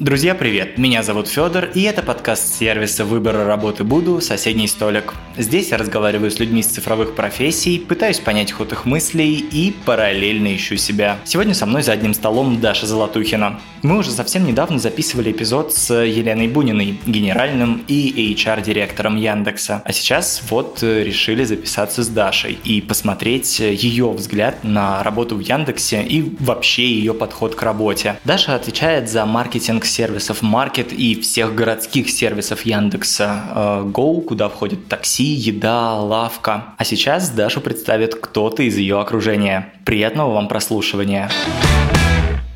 Друзья, привет! Меня зовут Федор, и это подкаст сервиса выбора работы Буду «Соседний столик». Здесь я разговариваю с людьми с цифровых профессий, пытаюсь понять ход их мыслей и параллельно ищу себя. Сегодня со мной за одним столом Даша Золотухина. Мы уже совсем недавно записывали эпизод с Еленой Буниной, генеральным и HR-директором Яндекса. А сейчас вот решили записаться с Дашей и посмотреть ее взгляд на работу в Яндексе и вообще ее подход к работе. Даша отвечает за маркетинг сервисов Market и всех городских сервисов Яндекса э, Go, куда входит такси, еда, лавка. А сейчас Дашу представит кто-то из ее окружения. Приятного вам прослушивания.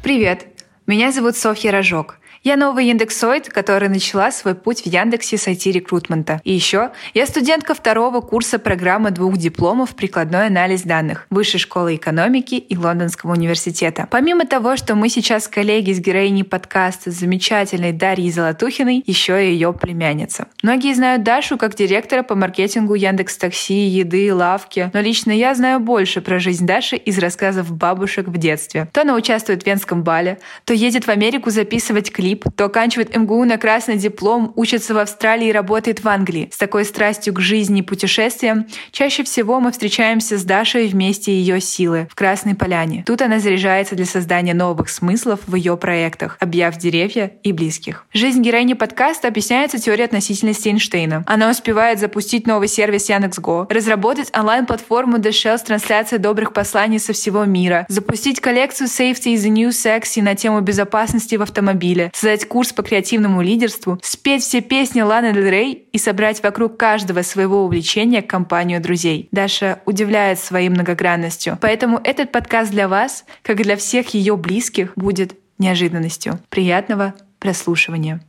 Привет, меня зовут Софья Рожок. Я новый индексоид, который начала свой путь в Яндексе с IT-рекрутмента. И еще я студентка второго курса программы двух дипломов «Прикладной анализ данных» Высшей школы экономики и Лондонского университета. Помимо того, что мы сейчас коллеги с героиней подкаста замечательной Дарьей Золотухиной, еще и ее племянница. Многие знают Дашу как директора по маркетингу Яндекс Такси, еды, лавки, но лично я знаю больше про жизнь Даши из рассказов бабушек в детстве. То она участвует в Венском бале, то едет в Америку записывать клип клип, то оканчивает МГУ на красный диплом, учится в Австралии и работает в Англии. С такой страстью к жизни и путешествиям чаще всего мы встречаемся с Дашей вместе ее силы в Красной Поляне. Тут она заряжается для создания новых смыслов в ее проектах, объяв деревья и близких. Жизнь героини подкаста объясняется теорией относительности Эйнштейна. Она успевает запустить новый сервис Яндекс.Го, разработать онлайн-платформу The Shell с трансляцией добрых посланий со всего мира, запустить коллекцию Safety is the New Sexy на тему безопасности в автомобиле, создать курс по креативному лидерству, спеть все песни Ланы Дель Рей и собрать вокруг каждого своего увлечения компанию друзей. Даша удивляет своей многогранностью. Поэтому этот подкаст для вас, как и для всех ее близких, будет неожиданностью. Приятного прослушивания.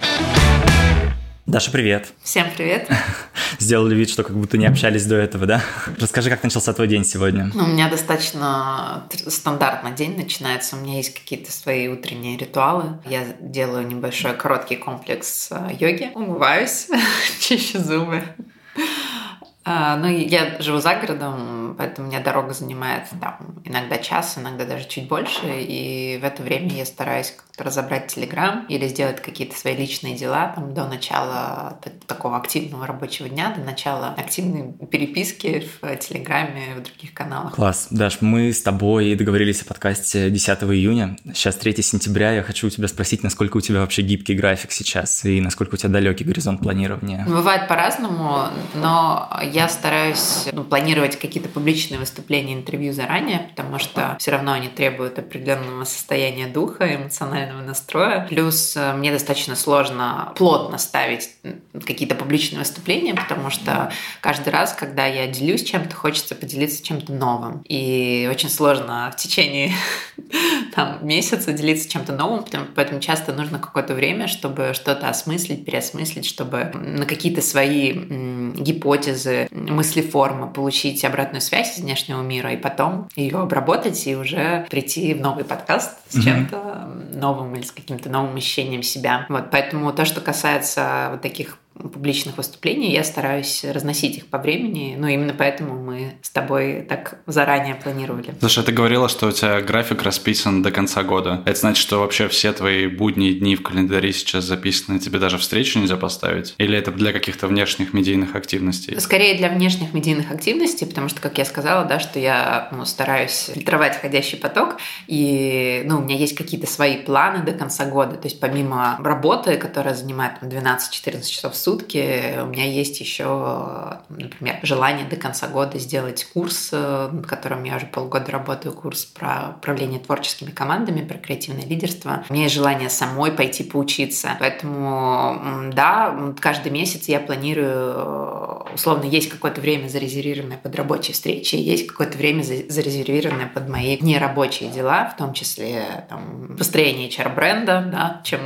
Даша, привет. Всем привет. Сделали вид, что как будто не общались до этого, да? Расскажи, как начался твой день сегодня? Ну, у меня достаточно стандартный день начинается. У меня есть какие-то свои утренние ритуалы. Я делаю небольшой короткий комплекс э, йоги. Умываюсь, чищу зубы. А, ну, я живу за городом, поэтому у меня дорога занимает там, иногда час, иногда даже чуть больше. И в это время я стараюсь разобрать Телеграм или сделать какие-то свои личные дела там, до начала такого активного рабочего дня, до начала активной переписки в Телеграме, в других каналах. Класс. Даш, мы с тобой договорились о подкасте 10 июня. Сейчас 3 сентября. Я хочу у тебя спросить, насколько у тебя вообще гибкий график сейчас и насколько у тебя далекий горизонт планирования? Бывает по-разному, но я стараюсь ну, планировать какие-то публичные выступления, интервью заранее, потому что все равно они требуют определенного состояния духа, эмоционального настроя. Плюс э, мне достаточно сложно плотно ставить какие-то публичные выступления, потому что каждый раз, когда я делюсь чем-то, хочется поделиться чем-то новым. И очень сложно в течение там, месяца делиться чем-то новым, поэтому часто нужно какое-то время, чтобы что-то осмыслить, переосмыслить, чтобы на какие-то свои гипотезы мыслеформы, получить обратную связь из внешнего мира и потом ее обработать и уже прийти в новый подкаст с чем-то новым или с каким-то новым ощущением себя. Вот, поэтому то, что касается вот таких публичных выступлений, я стараюсь разносить их по времени, но именно поэтому мы с тобой так заранее планировали. Слушай, ты говорила, что у тебя график расписан до конца года. Это значит, что вообще все твои будние дни в календаре сейчас записаны, тебе даже встречу нельзя поставить? Или это для каких-то внешних медийных активностей? Скорее для внешних медийных активностей, потому что, как я сказала, да, что я ну, стараюсь фильтровать входящий поток, и ну, у меня есть какие-то свои планы до конца года, то есть помимо работы, которая занимает 12-14 часов в сутки. У меня есть еще, например, желание до конца года сделать курс, э, над которым я уже полгода работаю, курс про управление творческими командами, про креативное лидерство. У меня есть желание самой пойти поучиться. Поэтому, да, каждый месяц я планирую, э, условно, есть какое-то время зарезервированное под рабочие встречи, есть какое-то время зарезервированное под мои нерабочие дела, в том числе там, построение HR-бренда, да, чем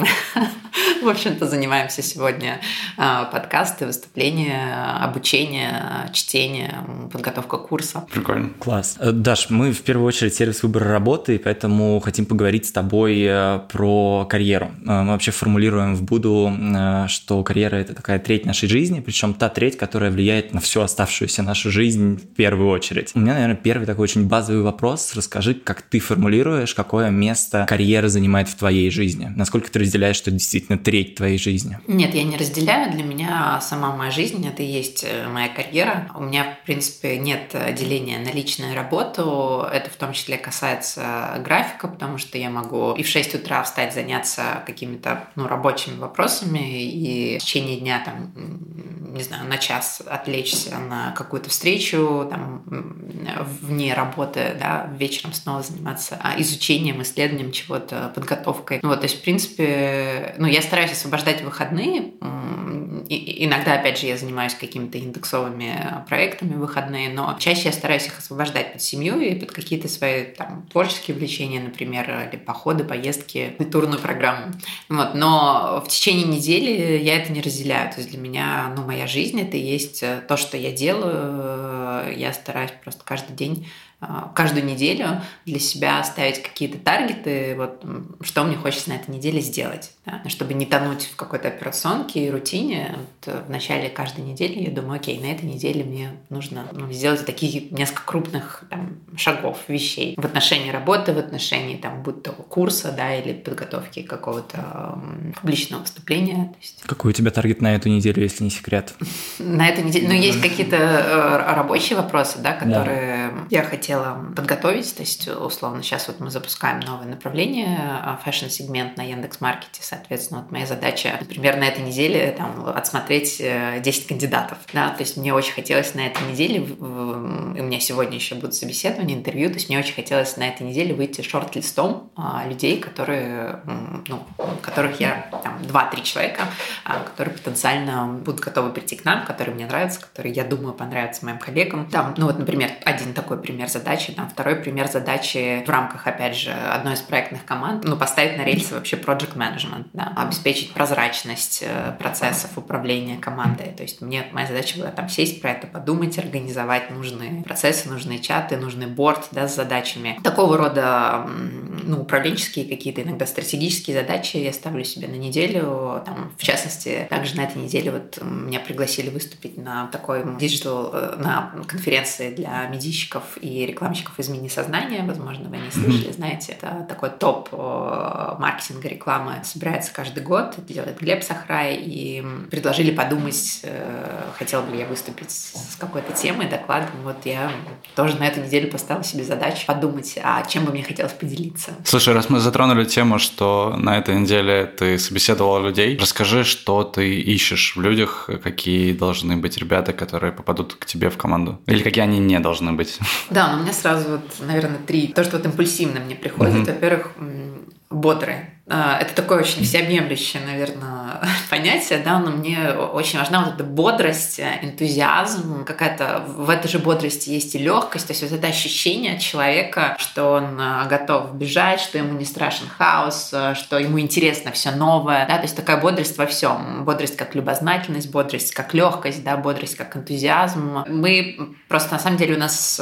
в общем-то, занимаемся сегодня а, подкасты, выступления, обучение, чтение, подготовка курса. Прикольно. Класс. Э, Даш, мы в первую очередь сервис выбора работы, поэтому хотим поговорить с тобой э, про карьеру. Э, мы вообще формулируем в Буду, что карьера – это такая треть нашей жизни, причем та треть, которая влияет на всю оставшуюся нашу жизнь в первую очередь. У меня, наверное, первый такой очень базовый вопрос. Расскажи, как ты формулируешь, какое место карьера занимает в твоей жизни? Насколько ты разделяешь, что это действительно треть твоей жизни? Нет, я не разделяю. Для меня сама моя жизнь – это и есть моя карьера. У меня, в принципе, нет деления на личную работу. Это в том числе касается графика, потому что я могу и в 6 утра встать, заняться какими-то ну, рабочими вопросами, и в течение дня, там, не знаю, на час отвлечься на какую-то встречу, там, вне работы, да, вечером снова заниматься изучением, исследованием чего-то, подготовкой. Ну, вот, то есть, в принципе, ну, я стараюсь освобождать выходные. И, иногда, опять же, я занимаюсь какими-то индексовыми проектами выходные, но чаще я стараюсь их освобождать под семью и под какие-то свои там, творческие увлечения, например, или походы, поездки, культурную программу. Вот. Но в течение недели я это не разделяю. То есть для меня ну, моя жизнь — это и есть то, что я делаю. Я стараюсь просто каждый день каждую неделю для себя ставить какие-то таргеты, вот что мне хочется на этой неделе сделать, да, чтобы не тонуть в какой-то операционке и рутине. Вот э, в начале каждой недели я думаю, окей, на этой неделе мне нужно ну, сделать такие несколько крупных там, шагов, вещей в отношении работы, в отношении там, будь то курса, да, или подготовки какого-то публичного выступления. Есть... Какой у тебя target на эту неделю, если не секрет? На этой неделе, ну, есть какие-то э, рабочие вопросы, да, которые я хотела хотела подготовить. То есть, условно, сейчас вот мы запускаем новое направление, а, fashion-сегмент на Яндекс.Маркете. Соответственно, вот моя задача, например, на этой неделе там, отсмотреть 10 э, кандидатов. Да? То есть мне очень хотелось на этой неделе, и у меня сегодня еще будут собеседования, интервью, то есть мне очень хотелось на этой неделе выйти шорт-листом а, людей, которые, ну, которых я, там, 2-3 человека, а, которые потенциально будут готовы прийти к нам, которые мне нравятся, которые, я думаю, понравятся моим коллегам. Там, ну вот, например, один такой пример задачи. Там второй пример задачи в рамках, опять же, одной из проектных команд, ну, поставить на рельсы вообще project management, да, обеспечить прозрачность э, процессов управления командой. То есть мне моя задача была там сесть про это, подумать, организовать нужные процессы, нужные чаты, нужный борт, да, с задачами. Такого рода, ну, управленческие какие-то иногда стратегические задачи я ставлю себе на неделю. Там, в частности, также на этой неделе вот меня пригласили выступить на такой digital, э, на конференции для медийщиков и рекламщиков из мини-сознания, возможно, вы не слышали, знаете, это такой топ э, маркетинга рекламы, собирается каждый год, это делает Глеб Сахрай, и предложили подумать, э, хотела бы я выступить с какой-то темой, докладом, вот я тоже на эту неделю поставила себе задачу подумать, а чем бы мне хотелось поделиться. Слушай, раз мы затронули тему, что на этой неделе ты собеседовала людей, расскажи, что ты ищешь в людях, какие должны быть ребята, которые попадут к тебе в команду, или какие они не должны быть. Да, но у меня сразу вот, наверное, три. То, что вот импульсивно мне приходит. Mm-hmm. Во-первых, бодрые. А, это такое очень всеобъемлющее, наверное, понятие, да, но мне очень важна вот эта бодрость, энтузиазм, какая-то в этой же бодрости есть и легкость, то есть вот это ощущение человека, что он а, готов бежать, что ему не страшен хаос, а, что ему интересно все новое, да, то есть такая бодрость во всем, бодрость как любознательность, бодрость как легкость, да, бодрость как энтузиазм. Мы просто на самом деле у нас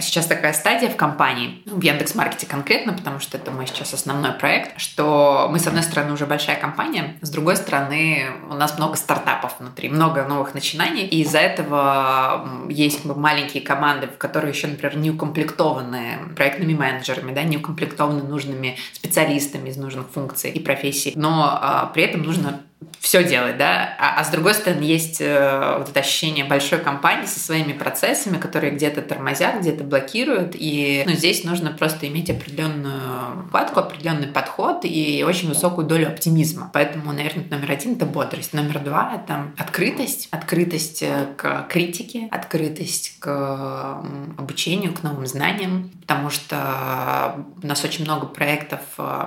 сейчас такая стадия в компании, в Яндекс.Маркете конкретно, потому что это мой сейчас основной проект, что мы, с одной стороны, уже большая компания, с другой стороны, у нас много стартапов внутри, много новых начинаний, и из-за этого есть маленькие команды, в которые еще, например, не укомплектованы проектными менеджерами, да, не укомплектованы нужными специалистами из нужных функций и профессий, но а, при этом нужно все делать, да, а, а с другой стороны есть э, вот это ощущение большой компании со своими процессами, которые где-то тормозят, где-то блокируют, и ну, здесь нужно просто иметь определенную хватку, определенный подход и очень высокую долю оптимизма. Поэтому, наверное, номер один — это бодрость. Номер два — это открытость, открытость э, к критике, открытость к обучению, к новым знаниям, потому что у нас очень много проектов э,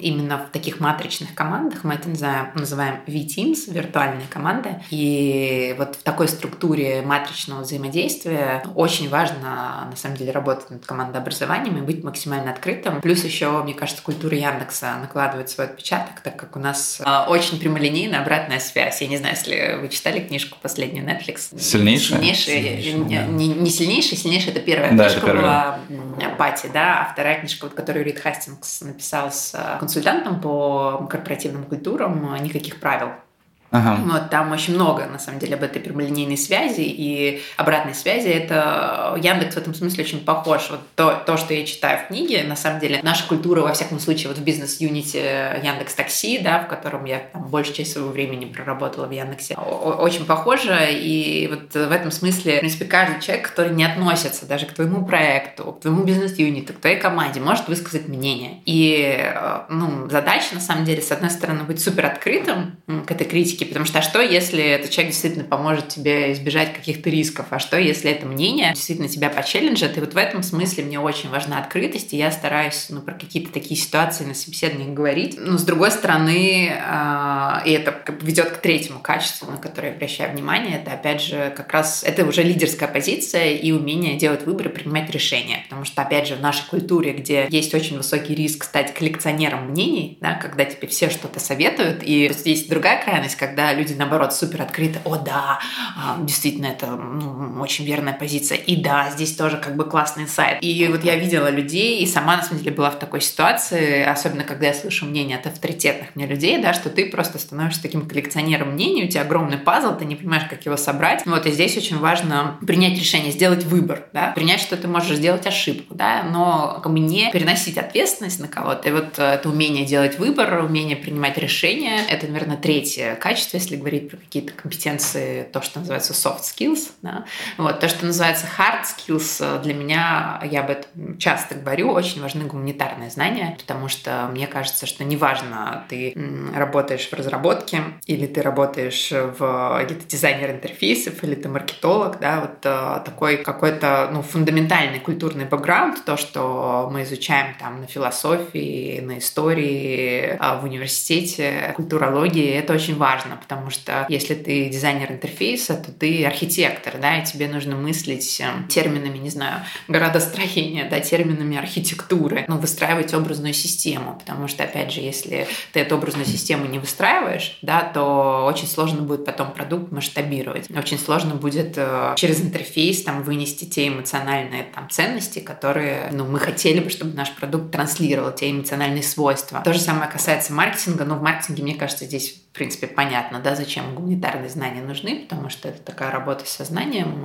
именно в таких матричных командах, мы это называем называем V-Teams, виртуальные команды. И вот в такой структуре матричного взаимодействия очень важно, на самом деле, работать над командообразованием и быть максимально открытым. Плюс еще, мне кажется, культура Яндекса накладывает свой отпечаток, так как у нас э, очень прямолинейная обратная связь. Я не знаю, если вы читали книжку последнюю Netflix. Сильнейшая? Сильнейшая. Не, не, не сильнейшая, сильнейшая это первая Да, книжка это первая. была Пати, да, а вторая книжка, вот, которую Рид Хастингс написал с э, консультантом по корпоративным культурам «Никаких правил». Ага. Вот, там очень много, на самом деле, об этой прямолинейной связи и обратной связи. Это Яндекс в этом смысле очень похож. Вот то, то, что я читаю в книге, на самом деле, наша культура, во всяком случае, вот в бизнес-юните Яндекс Такси, да, в котором я там, большую часть своего времени проработала в Яндексе, очень похоже. И вот в этом смысле, в принципе, каждый человек, который не относится даже к твоему проекту, к твоему бизнес-юниту, к твоей команде, может высказать мнение. И э, ну, задача, на самом деле, с одной стороны, быть супер открытым к этой критике, потому что а что, если этот человек действительно поможет тебе избежать каких-то рисков, а что, если это мнение действительно тебя почелленджит, и вот в этом смысле мне очень важна открытость, и я стараюсь ну, про какие-то такие ситуации на собеседовании говорить. Но с другой стороны, э, и это как ведет к третьему качеству, на которое я обращаю внимание, это опять же как раз, это уже лидерская позиция и умение делать выборы, принимать решения, потому что опять же в нашей культуре, где есть очень высокий риск стать коллекционером мнений, да, когда тебе все что-то советуют, и есть другая крайность, когда люди, наоборот, супер открыты, о да, а, действительно, это ну, очень верная позиция, и да, здесь тоже как бы классный сайт. И вот я видела людей, и сама, на самом деле, была в такой ситуации, особенно когда я слышу мнение от авторитетных мне людей, да, что ты просто становишься таким коллекционером мнений, у тебя огромный пазл, ты не понимаешь, как его собрать. Вот, и здесь очень важно принять решение, сделать выбор, да, принять, что ты можешь сделать ошибку, да, но как бы не переносить ответственность на кого-то. И вот э, это умение делать выбор, умение принимать решения, это, наверное, третье качество, если говорить про какие-то компетенции, то, что называется soft skills, да. Вот, то, что называется hard skills, э, для меня, я об этом часто говорю, очень важны гуманитарные знания, потому что мне кажется, что неважно, ты работаешь в разработке, или ты работаешь в, или ты дизайнер интерфейсов, или ты маркетолог, да, вот э, такой какой-то, ну, фундаментальный культурный бэкграунд, то, что мы изучаем там на философии, на истории, а, в университете, культурологии, это очень важно, потому что если ты дизайнер интерфейса, то ты архитектор, да, и тебе нужно мыслить э, терминами, не знаю, градостроения, да, терминами архитектуры, ну, выстраивать образную систему, потому что, опять же, если ты эту образную систему не выстраиваешь, да, то очень сложно будет потом продукт масштабировать. Очень сложно будет э, через интерфейс там вынести те эмоциональные там ценности, которые, ну, мы хотели бы, чтобы наш продукт транслировал, те эмоциональные свойства. То же самое касается маркетинга, но в маркетинге, мне кажется, здесь в принципе, понятно, да, зачем гуманитарные знания нужны, потому что это такая работа с сознанием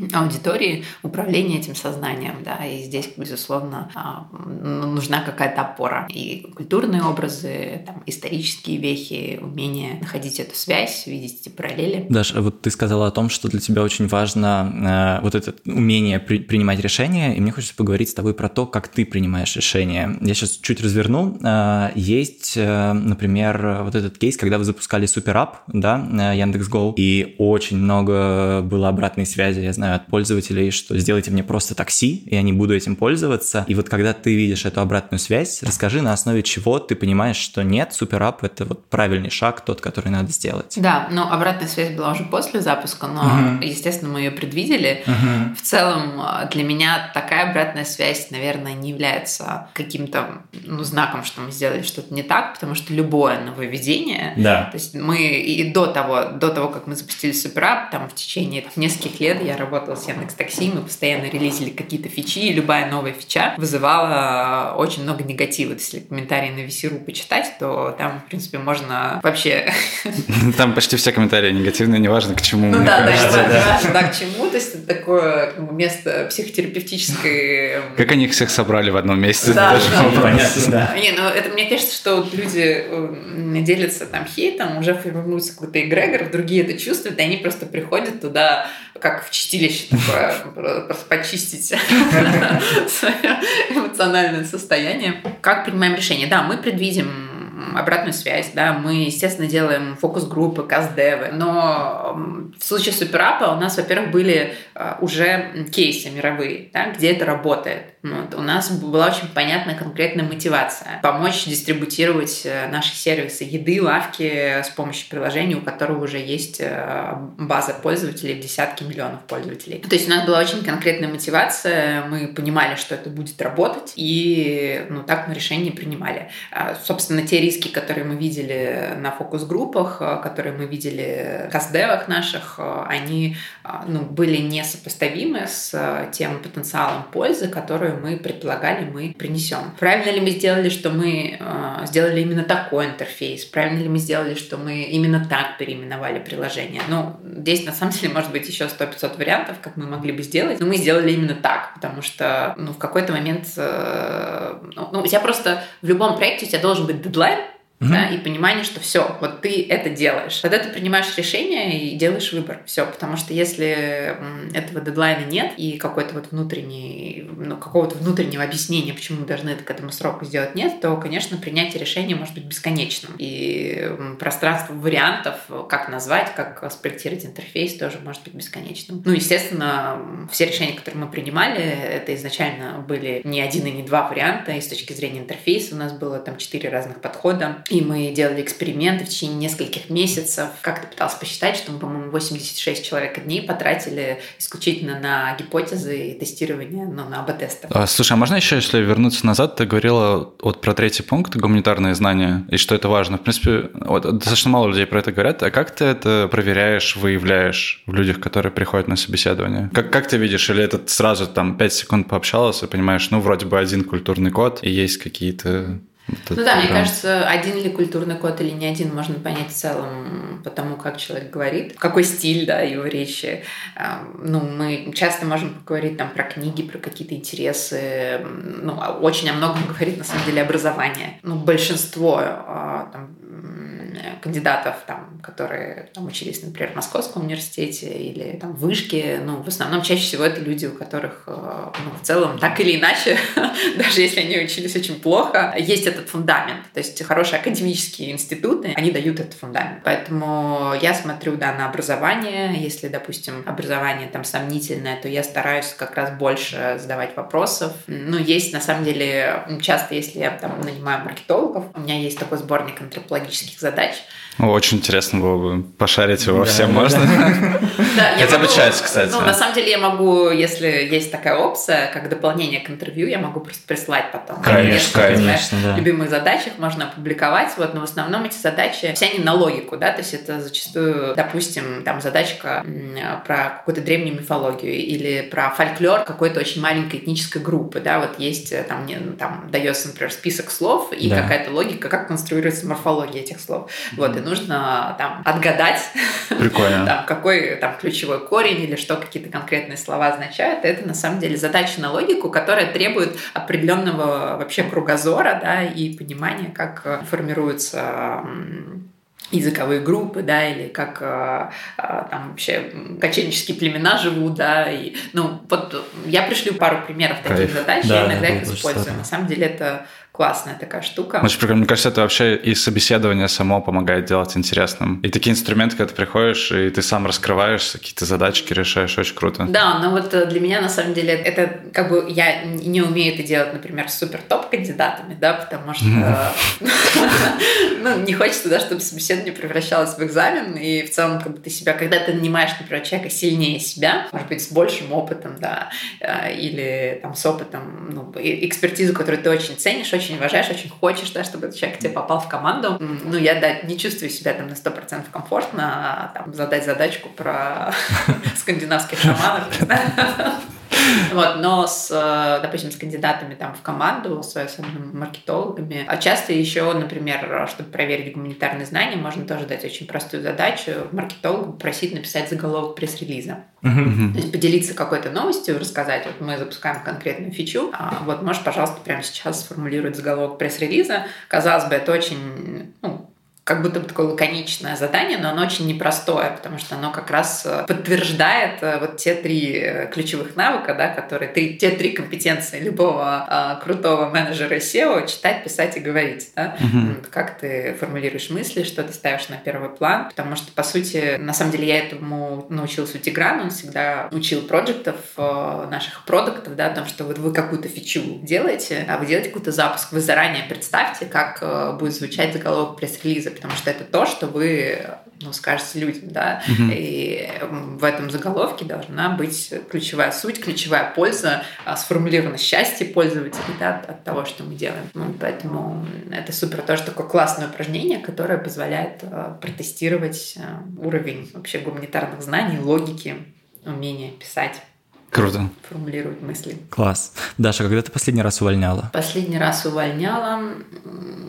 э, аудитории, управление этим сознанием, да, и здесь, безусловно, э, нужна какая-то опора. И культурные образы, там, исторические вехи, умение находить эту связь, видеть эти параллели. Даша, вот ты сказала о том, что для тебя очень важно э, вот это умение при, принимать решения, и мне хочется поговорить с тобой про то, как ты принимаешь решения. Я сейчас чуть разверну. Э, есть, э, например, вот этот кейс, когда вы запускали суперап, да, Яндекс.Го, и очень много было обратной связи, я знаю, от пользователей, что сделайте мне просто такси, и я не буду этим пользоваться. И вот когда ты видишь эту обратную связь, расскажи, на основе чего ты понимаешь, что нет, суперап — это вот правильный шаг, тот, который надо сделать. Да, но обратная связь была уже после запуска, но, uh-huh. естественно, мы ее предвидели. Uh-huh. В целом, для меня такая обратная связь, наверное, не является каким-то ну, знаком, что мы сделали что-то не так, потому что любое нововведение, да. то есть мы и до того, до того, как мы запустили суперап, там в течение там, нескольких лет я работала с Яндекс Такси, мы постоянно релизили какие-то фичи, и любая новая фича вызывала очень много негатива. Если комментарии на VC.ru почитать, то там, в принципе, можно вообще... Там почти все комментарии негативные, неважно к чему. Ну да, да, да, к чему, то есть это такое место психотерапевтическое. Как они их всех собрали в одном месте? Да, понятно, да. Не, ну это мне кажется, что люди делятся там хейтом, уже формируется какой-то эгрегор, другие это чувствуют, и они просто приходят туда, как в чистилище такое, просто почистить свое эмоциональное состояние. Как принимаем решение? Да, мы предвидим обратную связь, да, мы, естественно, делаем фокус-группы, каст-девы, но в случае суперапа у нас, во-первых, были уже кейсы мировые, да, где это работает. Вот. У нас была очень понятная конкретная мотивация. Помочь дистрибутировать э, наши сервисы еды, лавки с помощью приложения, у которого уже есть э, база пользователей в десятки миллионов пользователей. То есть у нас была очень конкретная мотивация, мы понимали, что это будет работать, и ну, так мы решение принимали. А, собственно, те риски, которые мы видели на фокус-группах, э, которые мы видели в каздевах наших, они ну, были несопоставимы с тем потенциалом пользы, которую мы предполагали, мы принесем. Правильно ли мы сделали, что мы э, сделали именно такой интерфейс? Правильно ли мы сделали, что мы именно так переименовали приложение? Ну, здесь на самом деле может быть еще 100-500 вариантов, как мы могли бы сделать, но мы сделали именно так, потому что ну, в какой-то момент э, ну, ну, у тебя просто в любом проекте у тебя должен быть дедлайн, угу. да, и понимание, что все, вот ты это делаешь. Тогда ты принимаешь решение и делаешь выбор. Все, потому что если этого дедлайна нет и какой-то вот внутренний, ну, какого-то внутреннего объяснения, почему мы должны это к этому сроку сделать, нет, то, конечно, принятие решения может быть бесконечным. И пространство вариантов, как назвать, как спроектировать интерфейс, тоже может быть бесконечным. Ну, естественно, все решения, которые мы принимали, это изначально были не один и не два варианта, и с точки зрения интерфейса у нас было там четыре разных подхода. И мы делали эксперименты в течение нескольких месяцев. Как-то пытался посчитать, что мы, по-моему, 86 человек дней потратили исключительно на гипотезы и тестирование, ну, на АБ-тестах. А, слушай, а можно еще, если вернуться назад, ты говорила вот про третий пункт, гуманитарные знания, и что это важно. В принципе, вот, достаточно мало людей про это говорят. А как ты это проверяешь, выявляешь в людях, которые приходят на собеседование? Как, как ты видишь? Или это сразу там 5 секунд пообщался и понимаешь, ну, вроде бы один культурный код, и есть какие-то ну да, мне кажется, один ли культурный код или не один можно понять в целом по тому, как человек говорит, какой стиль, да, его речи. Ну, мы часто можем поговорить там про книги, про какие-то интересы. Ну, а очень о многом говорит, на самом деле, образование. Ну, большинство а, там, кандидатов, там, которые там, учились, например, в Московском университете или там, в Вышке, ну, в основном чаще всего это люди, у которых э, ну, в целом так или иначе, даже если они учились очень плохо, есть этот фундамент. То есть хорошие академические институты, они дают этот фундамент. Поэтому я смотрю, да, на образование. Если, допустим, образование там сомнительное, то я стараюсь как раз больше задавать вопросов. Ну, есть, на самом деле, часто, если я там нанимаю маркетологов, у меня есть такой сборник антропологических задач, очень интересно было бы пошарить его да, всем да, можно. Да, Хотя бы часть, кстати. Ну, на самом деле я могу, если есть такая опция, как дополнение к интервью, я могу просто прислать потом. Конечно, конечно, да. любимых задачах можно опубликовать, вот, но в основном эти задачи, все они на логику, да, то есть это зачастую, допустим, там задачка про какую-то древнюю мифологию или про фольклор какой-то очень маленькой этнической группы, да, вот есть э, там, не, там дается, например, список слов и да. какая-то логика, как конструируется морфология этих слов. Вот, и нужно там отгадать, Прикольно. там, какой там ключевой корень или что какие-то конкретные слова означают. Это на самом деле задача на логику, которая требует определенного вообще кругозора да, и понимания, как э, формируются языковые группы, да, или как э, э, там вообще кочевнические племена живут, да, и, ну, вот я пришлю пару примеров таких Кайф. задач, да, я иногда их использую. На самом деле это классная такая штука. Очень прикольно. Мне кажется, это вообще и собеседование само помогает делать интересным. И такие инструменты, когда ты приходишь, и ты сам раскрываешься, какие-то задачки решаешь, очень круто. Да, но вот э, для меня, на самом деле, это как бы я не умею это делать, например, с супер топ кандидатами, да, потому что ну, не хочется, да, чтобы собеседование превращалось в экзамен, и в целом, как бы ты себя, когда ты нанимаешь, например, человека сильнее себя, может быть, с большим опытом, да, э, или там с опытом, ну, экспертизу, которую ты очень ценишь, очень очень уважаешь, очень хочешь, да, чтобы этот человек тебе попал в команду. Ну, я да, не чувствую себя там на 100% комфортно, а, там, задать задачку про скандинавских шаманов. Вот, но с, э, допустим, с кандидатами там в команду, с особенно маркетологами, а часто еще, например, чтобы проверить гуманитарные знания, можно тоже дать очень простую задачу маркетологу просить написать заголовок пресс-релиза. То есть поделиться какой-то новостью, рассказать, вот мы запускаем конкретную фичу, а вот можешь, пожалуйста, прямо сейчас сформулировать заголовок пресс-релиза. Казалось бы, это очень ну, как будто бы такое лаконичное задание, но оно очень непростое, потому что оно как раз э, подтверждает э, вот те три э, ключевых навыка, да, которые три, те три компетенции любого а, крутого менеджера SEO читать, писать и говорить. Да? Угу. Как ты формулируешь мысли, что ты ставишь на первый план, потому что, по сути, на самом деле я этому научился у Тиграна, он всегда учил проектов наших продуктов, да, о том, что вот вы какую-то фичу делаете, а вы делаете какой-то запуск, вы заранее представьте, как будет звучать заголовок пресс-релиза, потому что это то, что вы ну, скажете людям, да, угу. и в этом заголовке должна быть ключевая суть, ключевая польза, а, сформулировано счастье пользователей да, от того, что мы делаем. Ну, поэтому это супер тоже такое классное упражнение, которое позволяет а, протестировать а, уровень вообще гуманитарных знаний, логики, умения писать. Круто. Формулировать мысли. Класс. Даша, когда ты последний раз увольняла? Последний раз увольняла,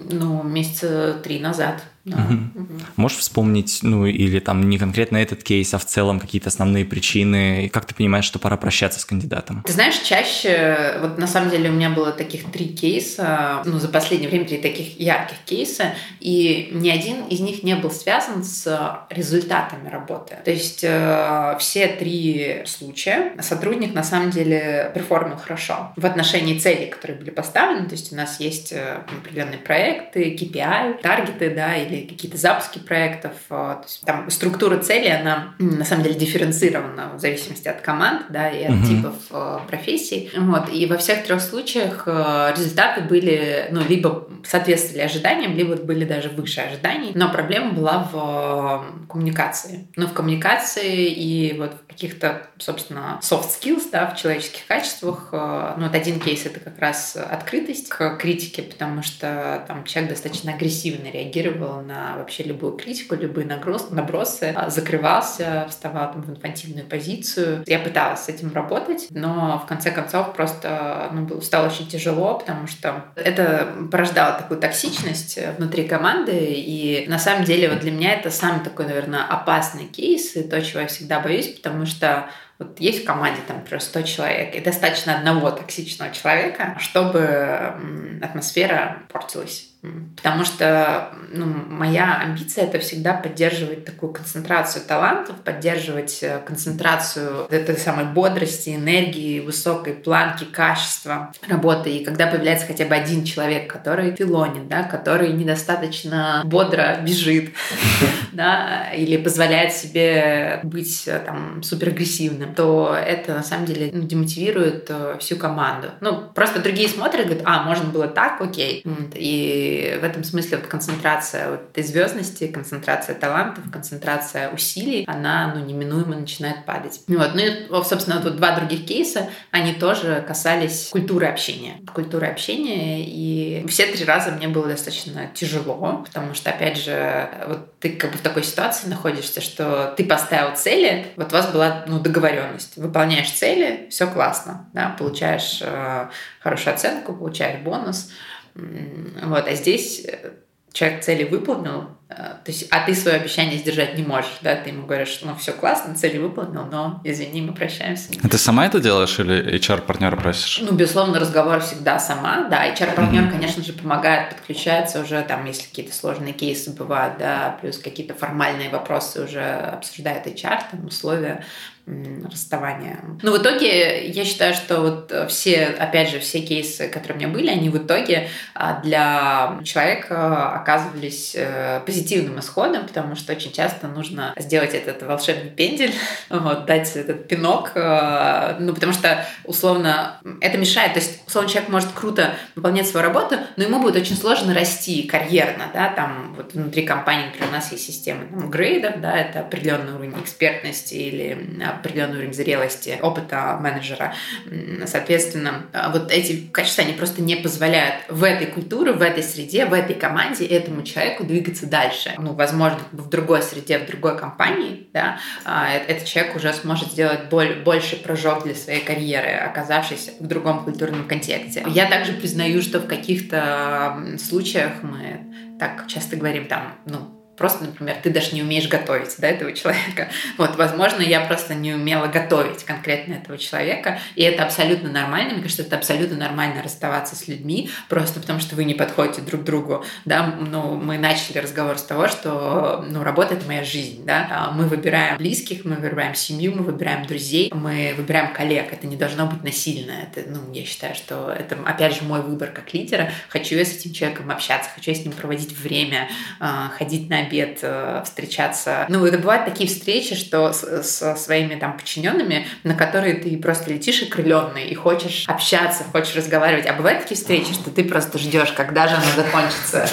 ну, месяца три назад. Да. Угу. Угу. Можешь вспомнить, ну или там не конкретно этот кейс, а в целом какие-то основные причины, и как ты понимаешь, что пора прощаться с кандидатом? Ты знаешь, чаще, вот на самом деле у меня было таких три кейса, ну за последнее время три таких ярких кейса, и ни один из них не был связан с результатами работы. То есть э, все три случая сотрудник на самом деле перформил хорошо в отношении целей, которые были поставлены, то есть у нас есть э, определенные проекты, KPI, таргеты, да, или или какие-то запуски проектов. Э, то есть, там структура цели, она на самом деле дифференцирована в зависимости от команд да, и от угу. типов э, профессий. Вот. И во всех трех случаях э, результаты были ну, либо соответствовали ожиданиям, либо были даже выше ожиданий. Но проблема была в коммуникации. Ну, в коммуникации и вот в каких-то, собственно, soft skills, да, в человеческих качествах. Ну, вот один кейс — это как раз открытость к критике, потому что там человек достаточно агрессивно реагировал на вообще любую критику, любые набросы, а, закрывался, вставал там, в инфантильную позицию. Я пыталась с этим работать, но в конце концов просто ну, стало очень тяжело, потому что это порождало такую токсичность внутри команды, и на самом деле вот для меня это самый такой, наверное, опасный кейс, и то, чего я всегда боюсь, потому что вот есть в команде, там, например, 100 человек, и достаточно одного токсичного человека, чтобы атмосфера портилась. Потому что ну, моя амбиция это всегда поддерживать такую концентрацию талантов, поддерживать э, концентрацию этой самой бодрости, энергии, высокой планки, качества работы. И когда появляется хотя бы один человек, который филонит, да, который недостаточно бодро бежит, да, или позволяет себе быть э, там суперагрессивным, то это на самом деле ну, демотивирует э, всю команду. Ну, просто другие смотрят, говорят, а, можно было так, окей. И в этом смысле вот концентрация вот этой звездности, концентрация талантов, концентрация усилий, она ну, неминуемо начинает падать. Вот. Ну и, собственно, вот два других кейса, они тоже касались культуры общения. Культуры общения, и все три раза мне было достаточно тяжело, потому что, опять же, вот ты как бы в такой ситуации находишься, что ты поставил цели, вот у вас была ну, договоренность, выполняешь цели, все классно, да, получаешь э, хорошую оценку, получаешь бонус, вот, а здесь э, человек цели выполнил, э, то есть, а ты свое обещание сдержать не можешь, да, ты ему говоришь, ну, все классно, цели выполнил, но, извини, мы прощаемся. А ты сама это делаешь или HR-партнера просишь? Ну, безусловно, разговор всегда сама, да, HR-партнер, mm-hmm. конечно же, помогает, подключается уже, там, если какие-то сложные кейсы бывают, да, плюс какие-то формальные вопросы уже обсуждает HR, там, условия, расставания. Но в итоге я считаю, что вот все, опять же, все кейсы, которые у меня были, они в итоге а, для человека оказывались э, позитивным исходом, потому что очень часто нужно сделать этот волшебный пендель, вот, дать этот пинок, э, ну, потому что, условно, это мешает. То есть, условно, человек может круто выполнять свою работу, но ему будет очень сложно расти карьерно, да, там вот внутри компании, например, у нас есть система грейдов, да, это определенный уровень экспертности или определенный уровень зрелости, опыта менеджера. Соответственно, вот эти качества, они просто не позволяют в этой культуре, в этой среде, в этой команде этому человеку двигаться дальше. Ну, возможно, в другой среде, в другой компании, да, а, этот человек уже сможет сделать больше прыжок для своей карьеры, оказавшись в другом культурном контексте. Я также признаю, что в каких-то случаях мы так часто говорим там, ну, просто, например, ты даже не умеешь готовить да, этого человека. Вот, возможно, я просто не умела готовить конкретно этого человека, и это абсолютно нормально. Мне кажется, это абсолютно нормально расставаться с людьми, просто потому что вы не подходите друг другу. Да? Ну, мы начали разговор с того, что ну, работа — это моя жизнь. Да? А мы выбираем близких, мы выбираем семью, мы выбираем друзей, мы выбираем коллег. Это не должно быть насильно. Это, ну, я считаю, что это, опять же, мой выбор как лидера. Хочу я с этим человеком общаться, хочу я с ним проводить время, а, ходить на обед, э, встречаться. Ну, это бывают такие встречи, что со своими там подчиненными, на которые ты просто летишь окрыленный и хочешь общаться, хочешь разговаривать. А бывают такие встречи, что ты просто ждешь, когда же она закончится.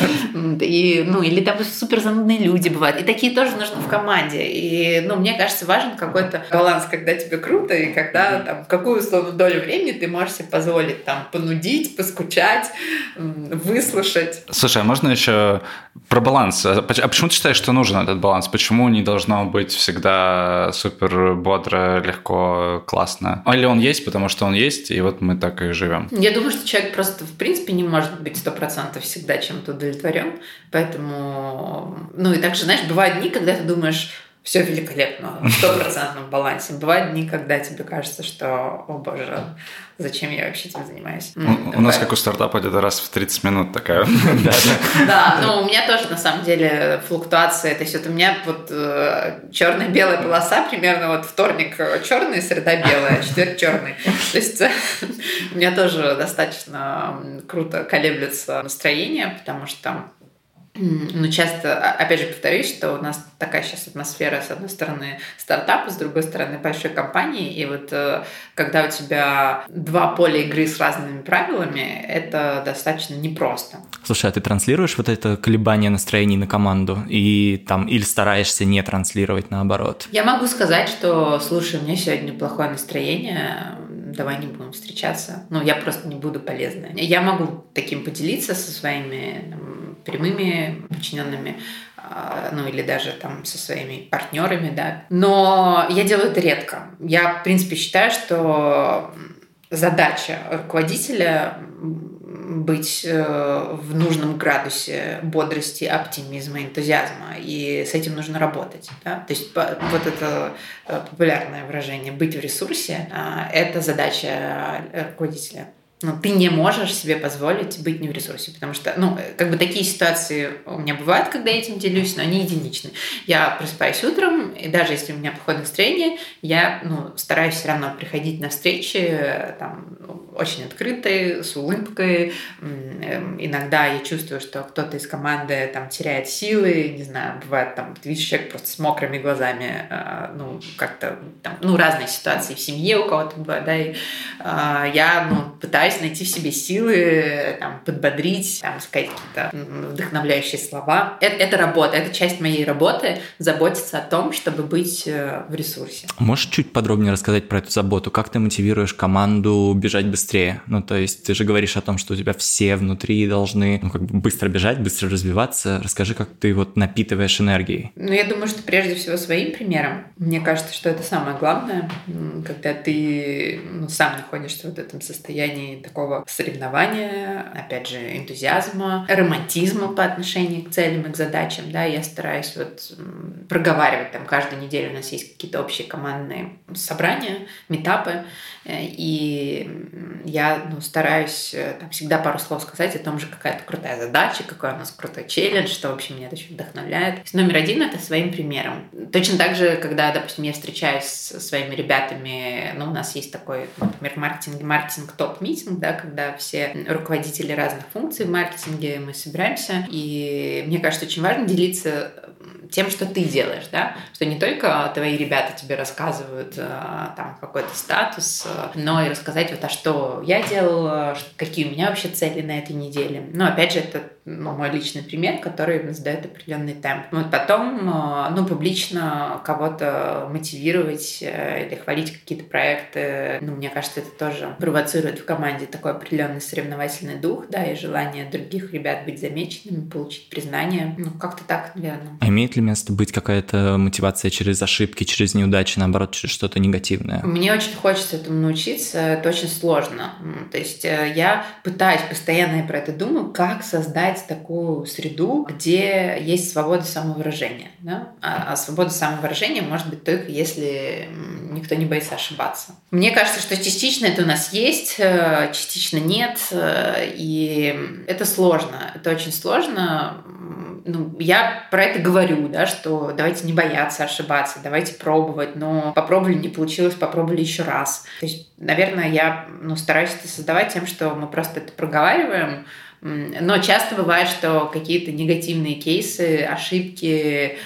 И, ну, или там супер занудные люди бывают. И такие тоже нужны в команде. И, ну, мне кажется, важен какой-то баланс, когда тебе круто, и когда там какую условную долю времени ты можешь себе позволить там понудить, поскучать, выслушать. Слушай, а можно еще про баланс? А, а почему ты считаешь, что нужен этот баланс? Почему не должно быть всегда супер бодро, легко, классно? Или он есть, потому что он есть, и вот мы так и живем? Я думаю, что человек просто в принципе не может быть сто процентов всегда чем-то удовлетворен, поэтому... Ну и также, знаешь, бывают дни, когда ты думаешь, все великолепно, в стопроцентном балансе. Бывают дни, когда тебе кажется, что, о боже, зачем я вообще этим занимаюсь. У, у нас, как у стартапа, где-то раз в 30 минут такая. Да, но у меня тоже, на самом деле, флуктуация. То есть вот у меня вот э, черная-белая полоса примерно вот вторник черный, среда белая, четверг черный. То есть у меня тоже достаточно круто колеблется настроение, потому что ну, часто, опять же, повторюсь, что у нас такая сейчас атмосфера, с одной стороны, стартапа, с другой стороны, большой компании, и вот э, когда у тебя два поля игры с разными правилами, это достаточно непросто. Слушай, а ты транслируешь вот это колебание настроений на команду, и там, или стараешься не транслировать наоборот? Я могу сказать, что, слушай, у меня сегодня плохое настроение, давай не будем встречаться. Ну, я просто не буду полезной. Я могу таким поделиться со своими там, прямыми подчиненными, а, ну или даже там со своими партнерами, да. Но я делаю это редко. Я, в принципе, считаю, что задача руководителя быть э, в нужном градусе бодрости, оптимизма, энтузиазма. И с этим нужно работать. Да? То есть вот это э, популярное выражение «быть в ресурсе» – это задача руководителя ну, ты не можешь себе позволить быть не в ресурсе, потому что, ну, как бы такие ситуации у меня бывают, когда я этим делюсь, но они единичны. Я просыпаюсь утром, и даже если у меня плохое настроение, я, ну, стараюсь все равно приходить на встречи, там, очень открытые, с улыбкой. Эм, иногда я чувствую, что кто-то из команды там теряет силы, не знаю, бывает там, ты видишь человек просто с мокрыми глазами, а, ну, как-то там, ну, разные ситуации в семье у кого-то бывают, да, и а, я, ну, пытаюсь пытаюсь найти в себе силы, там, подбодрить, там, сказать какие-то вдохновляющие слова. Это, это работа, это часть моей работы, заботиться о том, чтобы быть э, в ресурсе. Можешь чуть подробнее рассказать про эту заботу? Как ты мотивируешь команду бежать быстрее? Ну, то есть ты же говоришь о том, что у тебя все внутри должны ну, как бы быстро бежать, быстро развиваться. Расскажи, как ты вот напитываешь энергией. Ну, я думаю, что прежде всего своим примером. Мне кажется, что это самое главное, когда ты ну, сам находишься в этом состоянии такого соревнования, опять же, энтузиазма, романтизма по отношению к целям и к задачам, да, я стараюсь вот проговаривать там каждую неделю у нас есть какие-то общие командные собрания, метапы, э, и я ну, стараюсь э, там, всегда пару слов сказать о том же, какая-то крутая задача, какой у нас крутой челлендж, что вообще меня это очень вдохновляет. номер один — это своим примером. Точно так же, когда, допустим, я встречаюсь со своими ребятами, ну, у нас есть такой, например, маркетинг, маркетинг топ-митинг, да, когда все руководители разных функций в маркетинге, мы собираемся, и мне кажется, очень важно делиться тем, что ты делаешь, да, что не только твои ребята тебе рассказывают э, там какой-то статус, но и рассказать вот, а что я делала, какие у меня вообще цели на этой неделе. Но опять же, это ну, мой личный пример, который задает определенный темп. Вот потом, э, ну, публично кого-то мотивировать или хвалить какие-то проекты, ну, мне кажется, это тоже провоцирует в команде такой определенный соревновательный дух, да, и желание других ребят быть замеченными, получить признание. Ну, как-то так, наверное. А имеет ли место быть какая-то мотивация через ошибки, через неудачи, наоборот, через что-то негативное? Мне очень хочется этому научиться, это очень сложно. То есть э, я пытаюсь, постоянно про это думаю, как создать создать такую среду, где есть свобода самовыражения. Да? А, а свобода самовыражения может быть только если никто не боится ошибаться. Мне кажется, что частично это у нас есть, э, частично нет, э, и это сложно. Это очень сложно. Ну, я про это говорю, да, что давайте не бояться ошибаться, давайте пробовать, но попробовали, не получилось, попробовали еще раз. То есть, наверное, я ну, стараюсь это создавать тем, что мы просто это проговариваем, но часто бывает, что какие-то негативные кейсы, ошибки,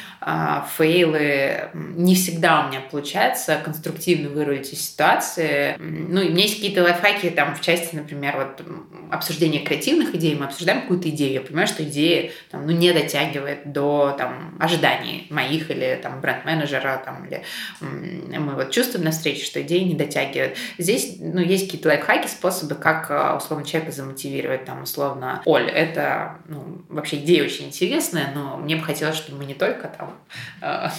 фейлы. Не всегда у меня получается конструктивно вырулить из ситуации. Ну, и у меня есть какие-то лайфхаки там в части, например, вот обсуждения креативных идей. Мы обсуждаем какую-то идею. Я понимаю, что идея там, ну, не дотягивает до там, ожиданий моих или там бренд-менеджера. Там, или мы вот чувствуем на встрече, что идея не дотягивает. Здесь ну, есть какие-то лайфхаки, способы, как а, условно человека замотивировать. Там, условно, Оль, это ну, вообще идея очень интересная, но мне бы хотелось, чтобы мы не только там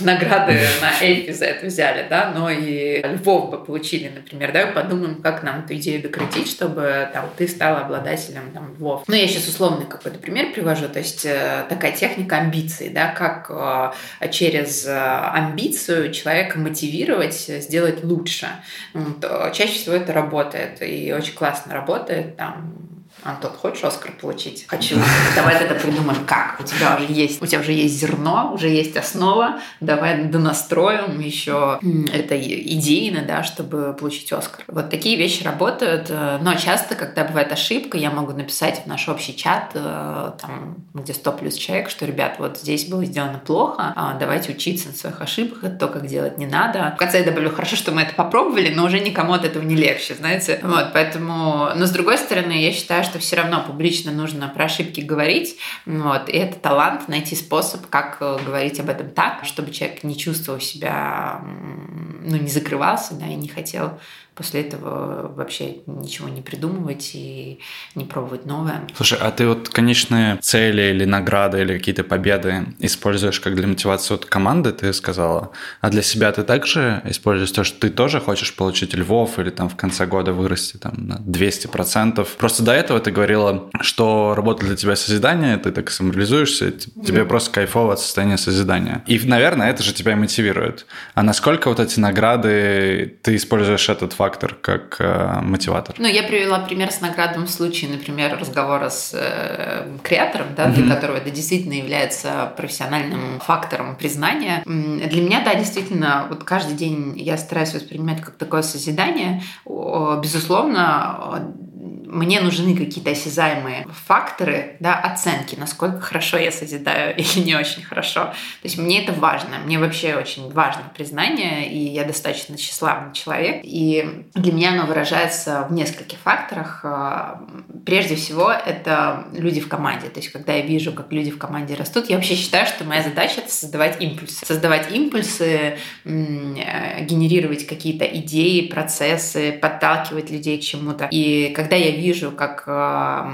награды на Эльфи за это взяли, да, но и Львов бы получили, например, да, подумаем, как нам эту идею докрутить, чтобы там ты стала обладателем там Львов. Ну, я сейчас условный какой-то пример привожу, то есть э, такая техника амбиций, да, как э, через э, амбицию человека мотивировать сделать лучше. Вот, э, чаще всего это работает, и очень классно работает, там, Антон, хочешь Оскар получить? Хочу. Давай это придумаем, как. У тебя уже есть, у тебя уже есть зерно, уже есть основа. Давай донастроим еще это идейно, да, чтобы получить Оскар. Вот такие вещи работают. Э, но часто, когда бывает ошибка, я могу написать в наш общий чат, э, там, где 100 плюс человек, что, ребят, вот здесь было сделано плохо, а давайте учиться на своих ошибках, это то, как делать не надо. В конце я добавлю, хорошо, что мы это попробовали, но уже никому от этого не легче, знаете. Вот, поэтому... Но с другой стороны, я считаю, что все равно публично нужно про ошибки говорить. Вот. И это талант найти способ, как э, говорить об этом так, чтобы человек не чувствовал себя, ну, не закрывался, да, и не хотел после этого вообще ничего не придумывать и не пробовать новое. Слушай, а ты вот конечные цели или награды или какие-то победы используешь как для мотивации вот команды, ты сказала, а для себя ты также используешь то, что ты тоже хочешь получить львов или там в конце года вырасти там на 200%. Просто до этого ты говорила, что работа для тебя созидание, ты так самореализуешься, тебе mm. просто кайфово от состояния созидания. И, наверное, это же тебя мотивирует. А насколько вот эти награды, ты используешь этот факт фактор как э, мотиватор. Ну, я привела пример с наградным случаем, например, разговора с э, креатором, да, mm-hmm. для которого это действительно является профессиональным фактором признания. Для меня, да, действительно, вот каждый день я стараюсь воспринимать как такое созидание. Безусловно, мне нужны какие-то осязаемые факторы, да, оценки, насколько хорошо я созидаю или не очень хорошо. То есть мне это важно, мне вообще очень важно признание, и я достаточно тщеславный человек, и для меня оно выражается в нескольких факторах. А, прежде всего, это люди в команде. То есть, когда я вижу, как люди в команде растут, я вообще считаю, что моя задача — это создавать импульсы. Создавать импульсы, э, генерировать какие-то идеи, процессы, подталкивать людей к чему-то. И когда я вижу, как э,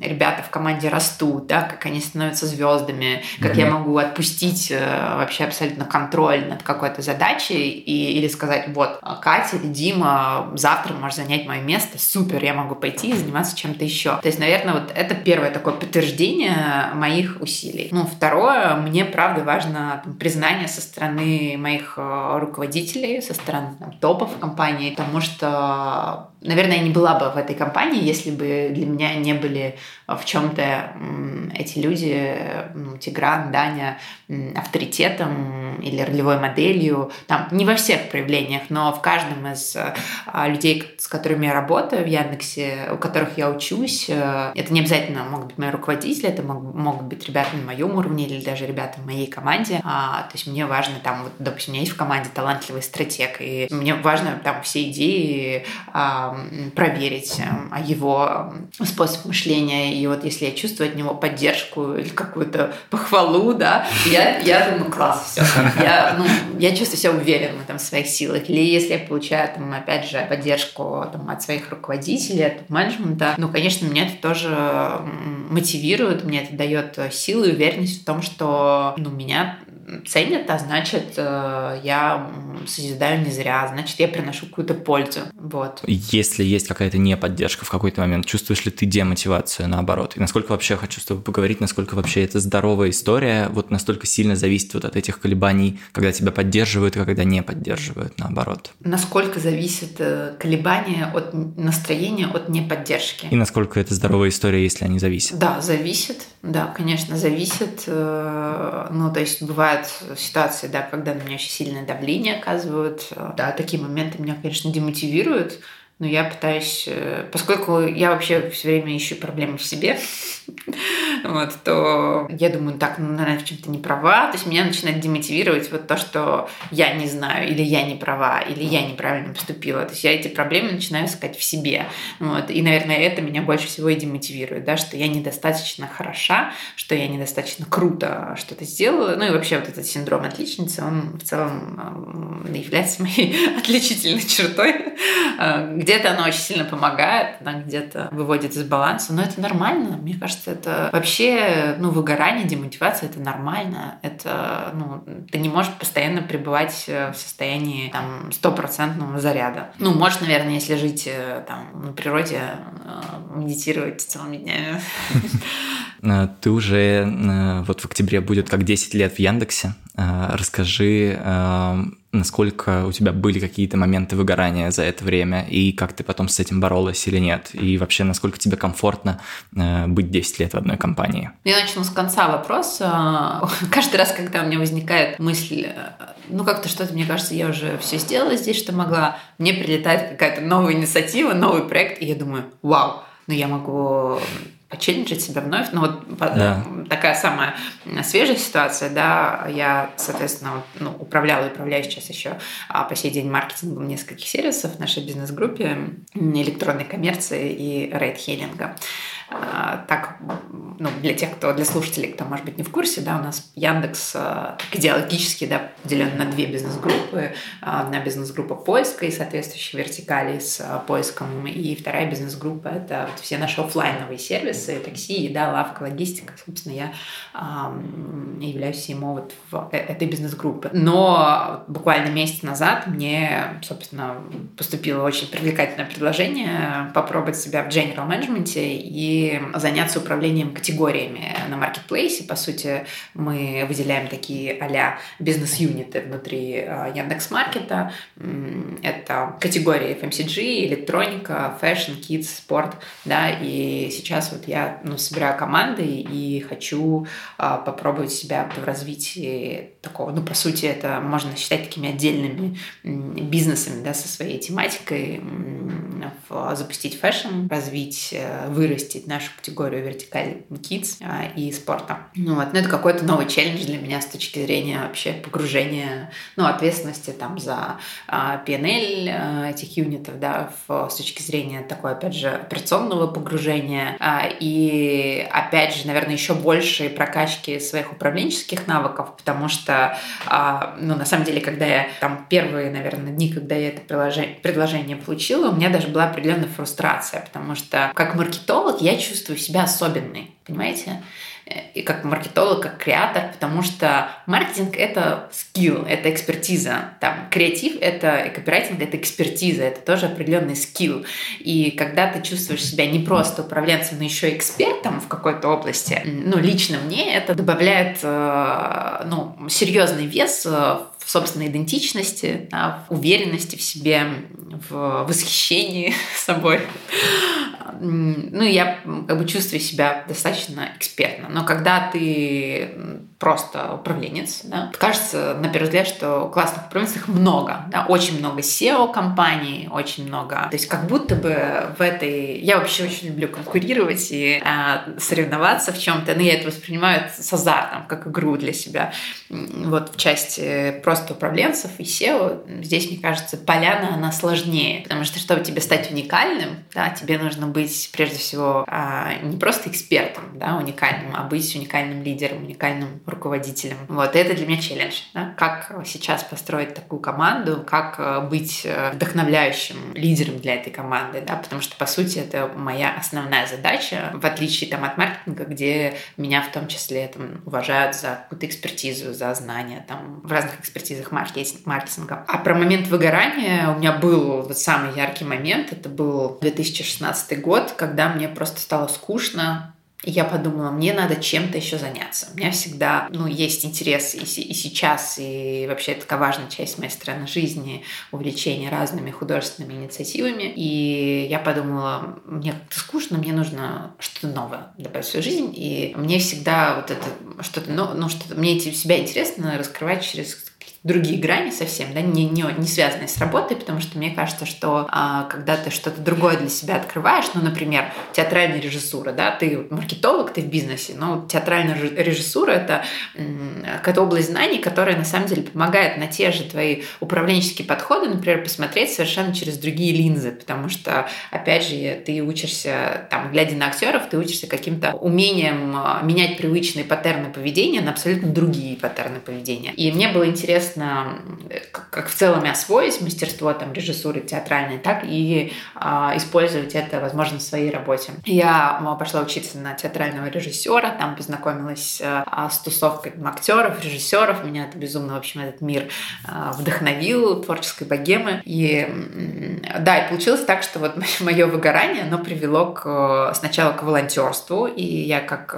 ребята в команде растут, да, как они становятся звездами, как mm-hmm. я могу отпустить э, вообще абсолютно контроль над какой-то задачей и, или сказать, вот, Катя или Дима, завтра можешь занять мое место, супер, я могу пойти и заниматься чем-то еще. То есть, наверное, вот это первое такое подтверждение моих усилий. Ну, второе, мне правда важно там, признание со стороны моих э, руководителей, со стороны там, топов компании, потому что наверное, я не была бы в этой компании, если бы для меня не были в чем-то эти люди, ну, Тигран, Даня, авторитетом или ролевой моделью. Там не во всех проявлениях, но в каждом из а, людей, с которыми я работаю в Яндексе, у которых я учусь, э, это не обязательно могут быть мои руководители, это могут быть ребята на моем уровне или даже ребята в моей команде. А, то есть мне важно там, вот, допустим, у меня есть в команде талантливый стратег, и мне важно там все идеи а, проверить, а его способ мышления, и вот если я чувствую от него поддержку или какую-то похвалу, да, я, я думаю, класс, все. Я, ну, я чувствую себя уверенно там, в своих силах. Или если я получаю, там, опять же, поддержку там, от своих руководителей, от менеджмента, ну, конечно, меня это тоже мотивирует, мне это дает силу и уверенность в том, что ну, меня ценят, а значит, э, я созидаю не зря, значит, я приношу какую-то пользу. Вот. Если есть какая-то неподдержка в какой-то момент, чувствуешь ли ты демотивацию наоборот? И насколько вообще, хочу с тобой поговорить, насколько вообще это здоровая история, вот настолько сильно зависит вот от этих колебаний, когда тебя поддерживают, и когда не поддерживают, наоборот? Насколько зависит э, колебания от настроения, от неподдержки? И насколько это здоровая история, если они зависят? Да, зависит. Да, конечно, зависит. Э, ну, то есть бывают ситуации, да, когда на меня очень сильное давление оказывают. Да, такие моменты меня, конечно, демотивируют но я пытаюсь, э, поскольку я вообще все время ищу проблемы в себе, вот, то я думаю, так, ну, наверное, в чем-то не права, то есть меня начинает демотивировать вот то, что я не знаю, или я не права, или я неправильно поступила, то есть я эти проблемы начинаю искать в себе, вот, и, наверное, это меня больше всего и демотивирует, да, что я недостаточно хороша, что я недостаточно круто что-то сделала, ну и вообще вот этот синдром отличницы, он в целом является моей отличительной чертой, э, где где-то оно очень сильно помогает, да, где-то выводит из баланса, но это нормально. Мне кажется, это вообще, ну, выгорание, демотивация, это нормально. Это, ну, ты не можешь постоянно пребывать в состоянии, там, стопроцентного заряда. Ну, можешь, наверное, если жить, э, там, на природе, э, медитировать целыми днями. Э, ты уже вот в октябре будет как 10 лет в Яндексе. Расскажи, насколько у тебя были какие-то моменты выгорания за это время, и как ты потом с этим боролась или нет, и вообще насколько тебе комфортно э, быть 10 лет в одной компании. Я начну с конца вопроса. Каждый раз, когда у меня возникает мысль, э, ну как-то что-то, мне кажется, я уже все сделала здесь, что могла, мне прилетает какая-то новая инициатива, новый проект, и я думаю, вау, ну я могу почелленджить себя вновь. Ну, вот да. такая самая свежая ситуация, да, я, соответственно, ну, управляла и управляю сейчас еще а, по сей день маркетингом нескольких сервисов в нашей бизнес-группе электронной коммерции и рейд-хейлинга. А, так, ну, для тех, кто, для слушателей, кто, может быть, не в курсе, да, у нас Яндекс а, идеологически, да, поделен на две бизнес-группы. Одна бизнес-группа поиска и соответствующие вертикали с поиском, и вторая бизнес-группа — это вот все наши офлайновые сервисы, такси, еда, лавка, логистика. Собственно, я являюсь ему вот в э, этой бизнес-группы. Но буквально месяц назад мне, собственно, поступило очень привлекательное предложение попробовать себя в general management и заняться управлением категориями на маркетплейсе. По сути, мы выделяем такие а-ля бизнес-юниты внутри а, Яндекс.Маркета. Это категории FMCG, электроника, fashion, kids, спорт. Да, и сейчас вот я ну, собираю команды и хочу а, попробовать себя в развитии такого, ну, по сути, это можно считать такими отдельными бизнесами, да, со своей тематикой, запустить fashion, развить, э, вырастить нашу категорию вертикаль kids а, и спорта. Ну вот, ну это какой-то новый челлендж для меня с точки зрения вообще погружения, ну, ответственности там за а, P&L а, этих юнитов, да, с точки зрения такой, опять же, операционного погружения а, и, опять же, наверное, еще большей прокачки своих управленческих навыков, потому что, а, ну, на самом деле, когда я там первые, наверное, дни, когда я это предложение получила, у меня даже была определенная фрустрация, потому что как маркетолог я чувствую себя особенной, понимаете? И как маркетолог, как креатор, потому что маркетинг — это скилл, это экспертиза. Там, креатив — это копирайтинг — это экспертиза, это тоже определенный скилл. И когда ты чувствуешь себя не просто управленцем, но еще экспертом в какой-то области, ну, лично мне это добавляет э, ну, серьезный вес э, в собственной идентичности, да, в уверенности в себе, в восхищении собой. Ну, я как бы чувствую себя достаточно экспертно. Но когда ты просто управленец, да, кажется, на первый взгляд, что классных управленцев много, да, очень много SEO-компаний, очень много. То есть как будто бы в этой... Я вообще очень люблю конкурировать и э, соревноваться в чем-то, но я это воспринимаю с азартом, как игру для себя. Вот в части просто управленцев и SEO здесь, мне кажется, поляна, она сложнее, потому что, чтобы тебе стать уникальным, да, тебе нужно быть, прежде всего, э, не просто экспертом, да, уникальным, а быть уникальным лидером, уникальным руководителем. Вот, это для меня челлендж. Да? Как сейчас построить такую команду, как э, быть э, вдохновляющим лидером для этой команды, да? потому что, по сути, это моя основная задача, в отличие там, от маркетинга, где меня в том числе там, уважают за какую-то экспертизу, за знания там, в разных экспертизах маркетинг, маркетинга. А про момент выгорания у меня был вот самый яркий момент, это был 2016 год, когда мне просто стало скучно, я подумала, мне надо чем-то еще заняться. У меня всегда, ну, есть интерес и, и сейчас, и вообще это такая важная часть моей стороны жизни, увлечение разными художественными инициативами. И я подумала, мне как-то скучно, мне нужно что-то новое добавить в свою жизнь. И мне всегда вот это что-то, ну, ну что-то, мне себя интересно раскрывать через другие грани совсем, да, не, не, не связанные с работой, потому что мне кажется, что а, когда ты что-то другое для себя открываешь, ну, например, театральная режиссура, да, ты маркетолог, ты в бизнесе, но театральная режиссура — это какая-то область знаний, которая на самом деле помогает на те же твои управленческие подходы, например, посмотреть совершенно через другие линзы, потому что, опять же, ты учишься, там, глядя на актеров, ты учишься каким-то умением а, менять привычные паттерны поведения на абсолютно другие паттерны поведения. И мне было интересно интересно как в целом освоить мастерство там, режиссуры театральной, так и а, использовать это, возможно, в своей работе. Я пошла учиться на театрального режиссера, там познакомилась а, с тусовкой актеров, режиссеров. Меня это безумно, в общем, этот мир а, вдохновил, творческой богемы. И да, и получилось так, что вот мое выгорание, оно привело к, сначала к волонтерству, и я как,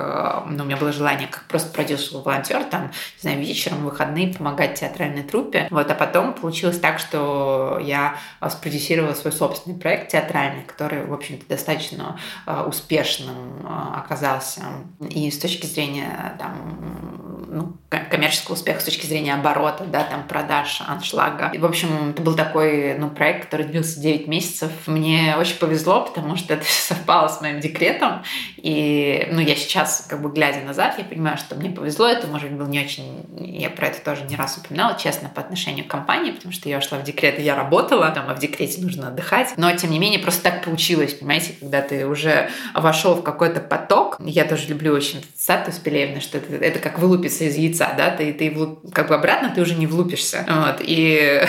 ну, у меня было желание как просто продюсер-волонтер, там, не знаю, вечером, выходные помогать театральным театральной труппе. Вот, а потом получилось так, что я спродюсировала свой собственный проект театральный, который, в общем-то, достаточно uh, успешным uh, оказался. И с точки зрения там, ну, коммерческого успеха, с точки зрения оборота, да, там, продаж, аншлага. И, в общем, это был такой ну, проект, который длился 9 месяцев. Мне очень повезло, потому что это совпало с моим декретом. И, ну, я сейчас, как бы, глядя назад, я понимаю, что мне повезло. Это, может быть, был не очень... Я про это тоже не раз упоминала честно, по отношению к компании, потому что я ушла в декрет, и я работала, там, а в декрете нужно отдыхать. Но, тем не менее, просто так получилось, понимаете, когда ты уже вошел в какой-то поток. Я тоже люблю очень статус Пелевна, что это, это как вылупиться из яйца, да, ты, ты как бы обратно ты уже не влупишься. Вот, и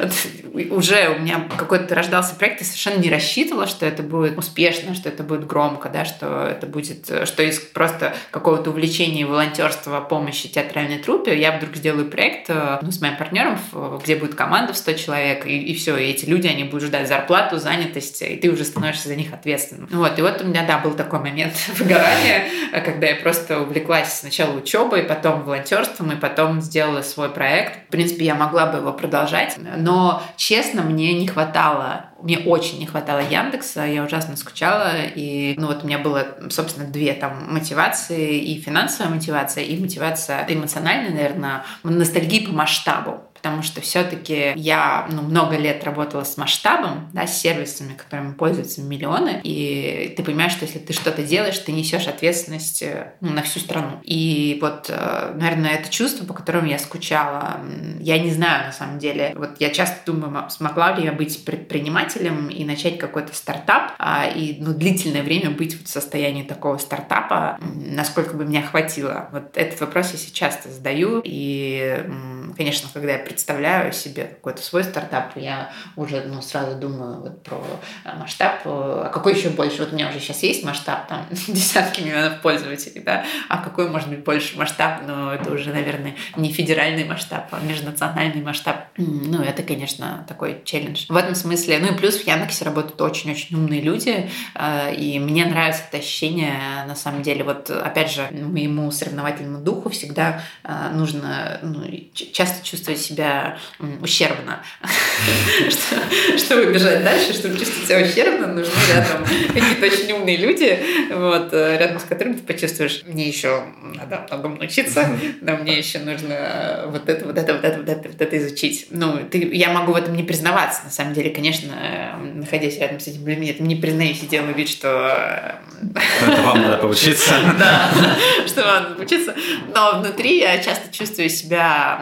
уже у меня какой-то рождался проект, я совершенно не рассчитывала, что это будет успешно, что это будет громко, да, что это будет, что из просто какого-то увлечения и волонтерства помощи театральной труппе я вдруг сделаю проект, ну, с моим партнером, где будет команда в 100 человек, и, и все, и эти люди, они будут ждать зарплату, занятость, и ты уже становишься за них ответственным. Вот, и вот у меня, да, был такой момент выгорания, когда я просто увлеклась сначала учебой, потом волонтерством, и потом сделала свой проект. В принципе, я могла бы его продолжать, но, честно, мне не хватало мне очень не хватало Яндекса, я ужасно скучала, и, ну, вот у меня было, собственно, две там мотивации, и финансовая мотивация, и мотивация эмоциональная, наверное, ностальгии по масштабу потому что все-таки я ну, много лет работала с масштабом, да, с сервисами, которыми пользуются миллионы, и ты понимаешь, что если ты что-то делаешь, ты несешь ответственность э, ну, на всю страну. И вот, э, наверное, это чувство, по которому я скучала, я не знаю на самом деле. Вот я часто думаю, смогла ли я быть предпринимателем и начать какой-то стартап, а, и ну, длительное время быть в состоянии такого стартапа, насколько бы меня хватило. Вот этот вопрос я сейчас часто задаю, и, конечно, когда я представляю себе какой-то свой стартап, я уже ну, сразу думаю вот про э, масштаб. Э, а какой еще больше? Вот у меня уже сейчас есть масштаб, там десятки миллионов пользователей, да, а какой может быть больше масштаб? Ну, это уже, наверное, не федеральный масштаб, а межнациональный масштаб. Ну, это, конечно, такой челлендж. В этом смысле, ну и плюс в Яндексе работают очень-очень умные люди, э, и мне нравится это ощущение, на самом деле, вот, опять же, моему соревновательному духу всегда нужно ну, часто чувствовать себя ущербно. Чтобы бежать дальше, чтобы чувствовать себя ущербно, нужны рядом какие-то очень умные люди, вот, рядом с которыми ты почувствуешь, мне еще надо многому научиться, но мне еще нужно вот это, вот это, вот это, вот это, вот это изучить. Ну, ты, я могу в этом не признаваться, на самом деле, конечно, находясь рядом с этими людьми, я не признаюсь и делаю вид, что... Это вам надо поучиться. Да, что вам надо поучиться. Но внутри я часто чувствую себя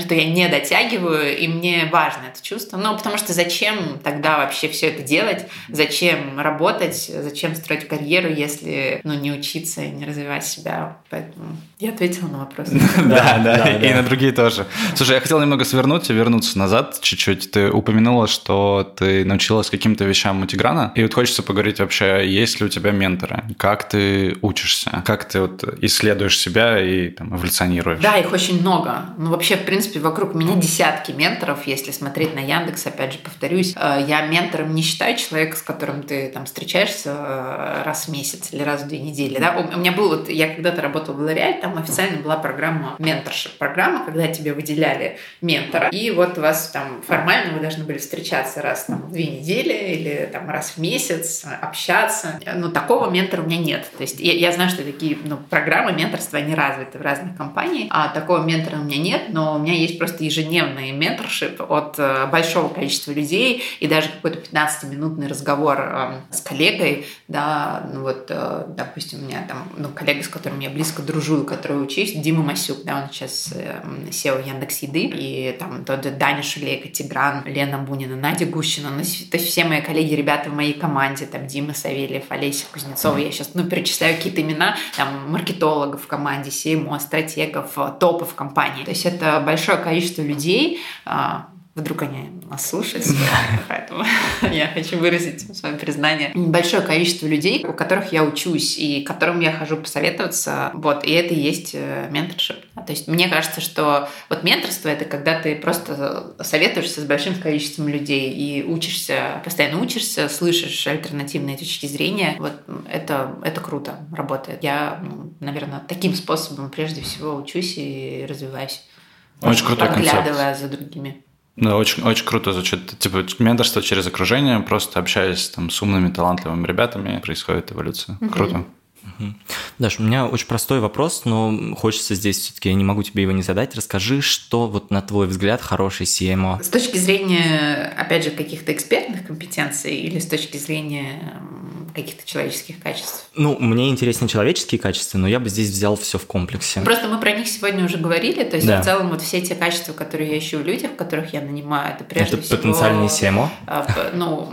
что я не дотягиваю, и мне важно это чувство. Ну, потому что зачем тогда вообще все это делать? Зачем работать? Зачем строить карьеру, если ну, не учиться и не развивать себя? Поэтому я ответила на вопрос. Да, да, и на другие тоже. Слушай, я хотел немного свернуть и вернуться назад чуть-чуть. Ты упомянула, что ты научилась каким-то вещам у Тиграна, и вот хочется поговорить вообще, есть ли у тебя менторы? Как ты учишься? Как ты вот исследуешь себя и там, эволюционируешь? Да, их очень много. Ну, вообще, в принципе, вокруг меня десятки менторов. Если смотреть на Яндекс, опять же, повторюсь, э, я ментором не считаю человека, с которым ты там встречаешься э, раз в месяц или раз в две недели. Да? У меня был вот, я когда-то работала в L'Oreal, там официально была программа менторшип программа, когда тебе выделяли ментора. И вот у вас там формально вы должны были встречаться раз там, в две недели или там раз в месяц, общаться. Но такого ментора у меня нет. То есть я, я знаю, что такие ну, программы менторства, они развиты в разных компаниях, а такого ментора у меня нет, но у меня есть просто ежедневный менторшип от э, большого количества людей и даже какой-то 15-минутный разговор э, с коллегой, да, ну вот, э, допустим, у меня там, ну, коллега, с которым я близко дружу, который учусь, Дима Масюк, да, он сейчас SEO Яндекс Еды, и там тот Даня Шулейка, Тигран, Лена Бунина, Надя Гущина, ну, то есть все мои коллеги, ребята в моей команде, там Дима Савельев, Олеся Кузнецова, я сейчас, ну, перечисляю какие-то имена, там, маркетологов в команде, CMO, стратегов, топов компании. То есть это большое количество людей, а, Вдруг они нас слушают, поэтому я хочу выразить свое признание. Большое количество людей, у которых я учусь и которым я хожу посоветоваться, вот, и это и есть э, менторшип. То есть мне кажется, что вот менторство — это когда ты просто советуешься с большим количеством людей и учишься, постоянно учишься, слышишь альтернативные точки зрения. Вот это, это круто работает. Я, ну, наверное, таким способом прежде всего учусь и развиваюсь. Очень крутой концепт. Подглядывая за другими. Да, очень, очень круто звучит. Типа менторство через окружение, просто общаясь там с умными, талантливыми ребятами, происходит эволюция. Угу. Круто. Угу. Даш, у меня очень простой вопрос, но хочется здесь все-таки, я не могу тебе его не задать. Расскажи, что вот на твой взгляд хороший CMO? С точки зрения, опять же, каких-то экспертных компетенций или с точки зрения каких-то человеческих качеств? Ну, мне интереснее человеческие качества, но я бы здесь взял все в комплексе. Просто мы про них сегодня уже говорили, то есть да. в целом вот все те качества, которые я ищу в людях, которых я нанимаю, это прежде это всего... потенциальный CMO? А, ну,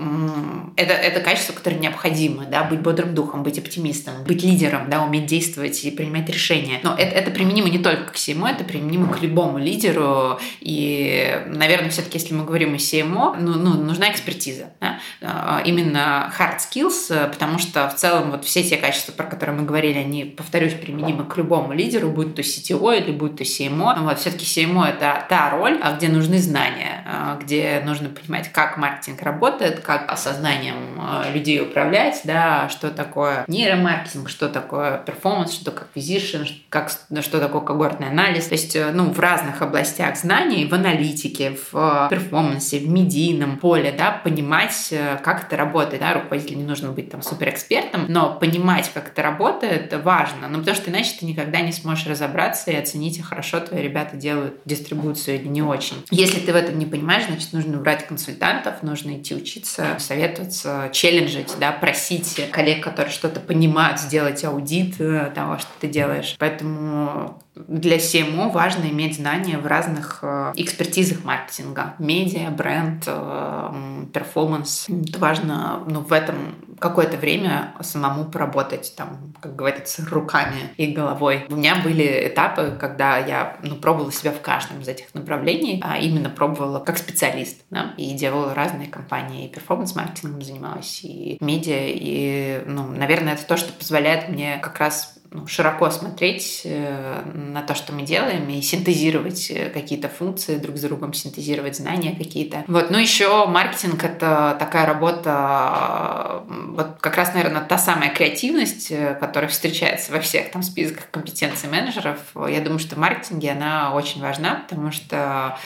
это, это качество, которое необходимо, да, быть бодрым духом, быть оптимистом, быть лидером, да, уметь действовать и принимать решения. Но это, это применимо не только к CMO, это применимо к любому лидеру, и, наверное, все-таки, если мы говорим о CMO, ну, ну нужна экспертиза, да? А, именно hard skills, потому что в целом вот все те качества, про которые мы говорили, они, повторюсь, применимы к любому лидеру, будь то CTO или будь то CMO. Вот, все-таки CMO — это та роль, а, где нужны знания, а, где нужно понимать, как маркетинг работает, как осознанием людей управлять, да, что такое нейромаркетинг, что такое performance, что такое acquisition, как, что такое когортный анализ. То есть, э, ну, в разных областях знаний, в аналитике, в performance е, в медийном поле, да, понимать, э, как это работает. Да, руководителю не нужно быть там суперэкспертом, но понимать, как это работает, важно. Ну, потому что иначе ты никогда не сможешь разобраться и оценить, хорошо твои ребята делают дистрибуцию или не очень. Если ты в этом не понимаешь, значит, нужно брать консультантов, нужно идти учиться, советоваться, челленджить, да, просить коллег, которые что-то понимают, сделать аудит э, того, что ты делаешь. Поэтому для CMO важно иметь знания в разных э, экспертизах маркетинга. Медиа, бренд, э, performance. Важно ну, в этом какое-то время самому поработать, там, как говорится, руками и головой. У меня были этапы, когда я ну, пробовала себя в каждом из этих направлений, а именно пробовала как специалист, да, и делала разные кампании, и performance-маркетингом занималась, и медиа, и, ну, наверное, это то, что позволяет мне как раз ну, широко смотреть э, на то, что мы делаем, и синтезировать э, какие-то функции друг с другом, синтезировать знания какие-то. Вот. Ну, еще маркетинг — это такая работа, вот как раз, наверное, та самая креативность, э, которая встречается во всех там списках компетенций менеджеров. Я думаю, что в маркетинге она очень важна, потому что